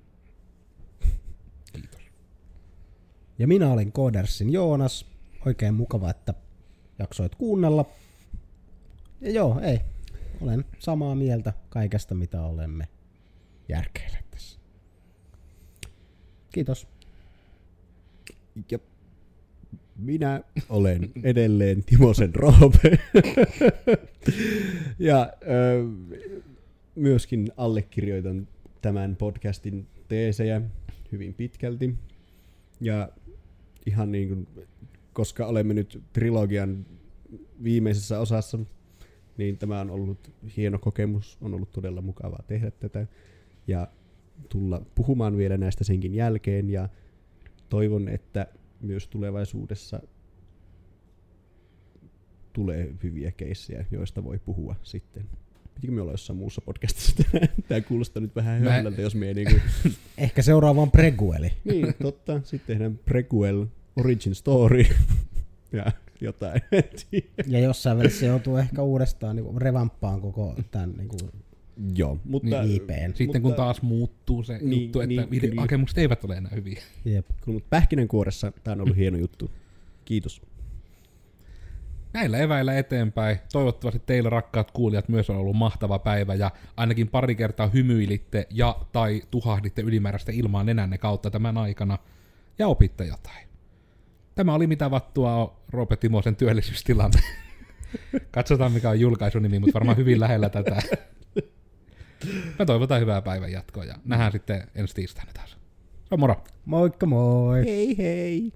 S2: Kiitos.
S3: Ja minä olin Codersin Joonas. Oikein mukava, että jaksoit kuunnella. Ja joo, ei. Olen samaa mieltä kaikesta, mitä olemme järkeilleet tässä. Kiitos.
S1: Ja minä olen edelleen Timosen Roope. ja ö, myöskin allekirjoitan tämän podcastin teesejä hyvin pitkälti. Ja ihan niin kuin, koska olemme nyt trilogian viimeisessä osassa, niin tämä on ollut hieno kokemus. On ollut todella mukavaa tehdä tätä. Ja tulla puhumaan vielä näistä senkin jälkeen. Ja toivon, että myös tulevaisuudessa tulee hyviä keissejä, joista voi puhua sitten. Pitikö me olla jossain muussa podcastissa tänään? Tämä kuulostaa nyt vähän höllältä, jos me niinku...
S3: Ehkä seuraava on Pregueli.
S1: niin, totta. Sitten tehdään prequel, origin story ja jotain.
S3: Ja jossain välissä joutuu ehkä uudestaan niin revamppaan koko tämän niin kuin,
S1: Joo, mutta...
S3: Niin, IPn.
S2: Sitten
S1: mutta,
S2: kun taas muuttuu se
S1: Niin,
S2: niin, juttu, että
S1: niin,
S2: niin,
S1: kyllä.
S2: videohakemukset eivät ole enää hyviä.
S3: jep.
S1: Kyllä, mutta pähkinänkuoressa tämä on ollut hieno juttu. Kiitos.
S2: Näillä eväillä eteenpäin. Toivottavasti teillä rakkaat kuulijat myös on ollut mahtava päivä ja ainakin pari kertaa hymyilitte ja tai tuhahditte ylimääräistä ilmaa nenänne kautta tämän aikana ja opitte jotain. Tämä oli mitä vattua Roope Timosen työllisyystilanne. Katsotaan mikä on julkaisunimi, mutta varmaan hyvin lähellä tätä. Mä toivotan hyvää päivän jatkoa ja nähdään sitten ensi tiistaina taas. Se on moro!
S3: Moikka moi!
S1: Hei hei!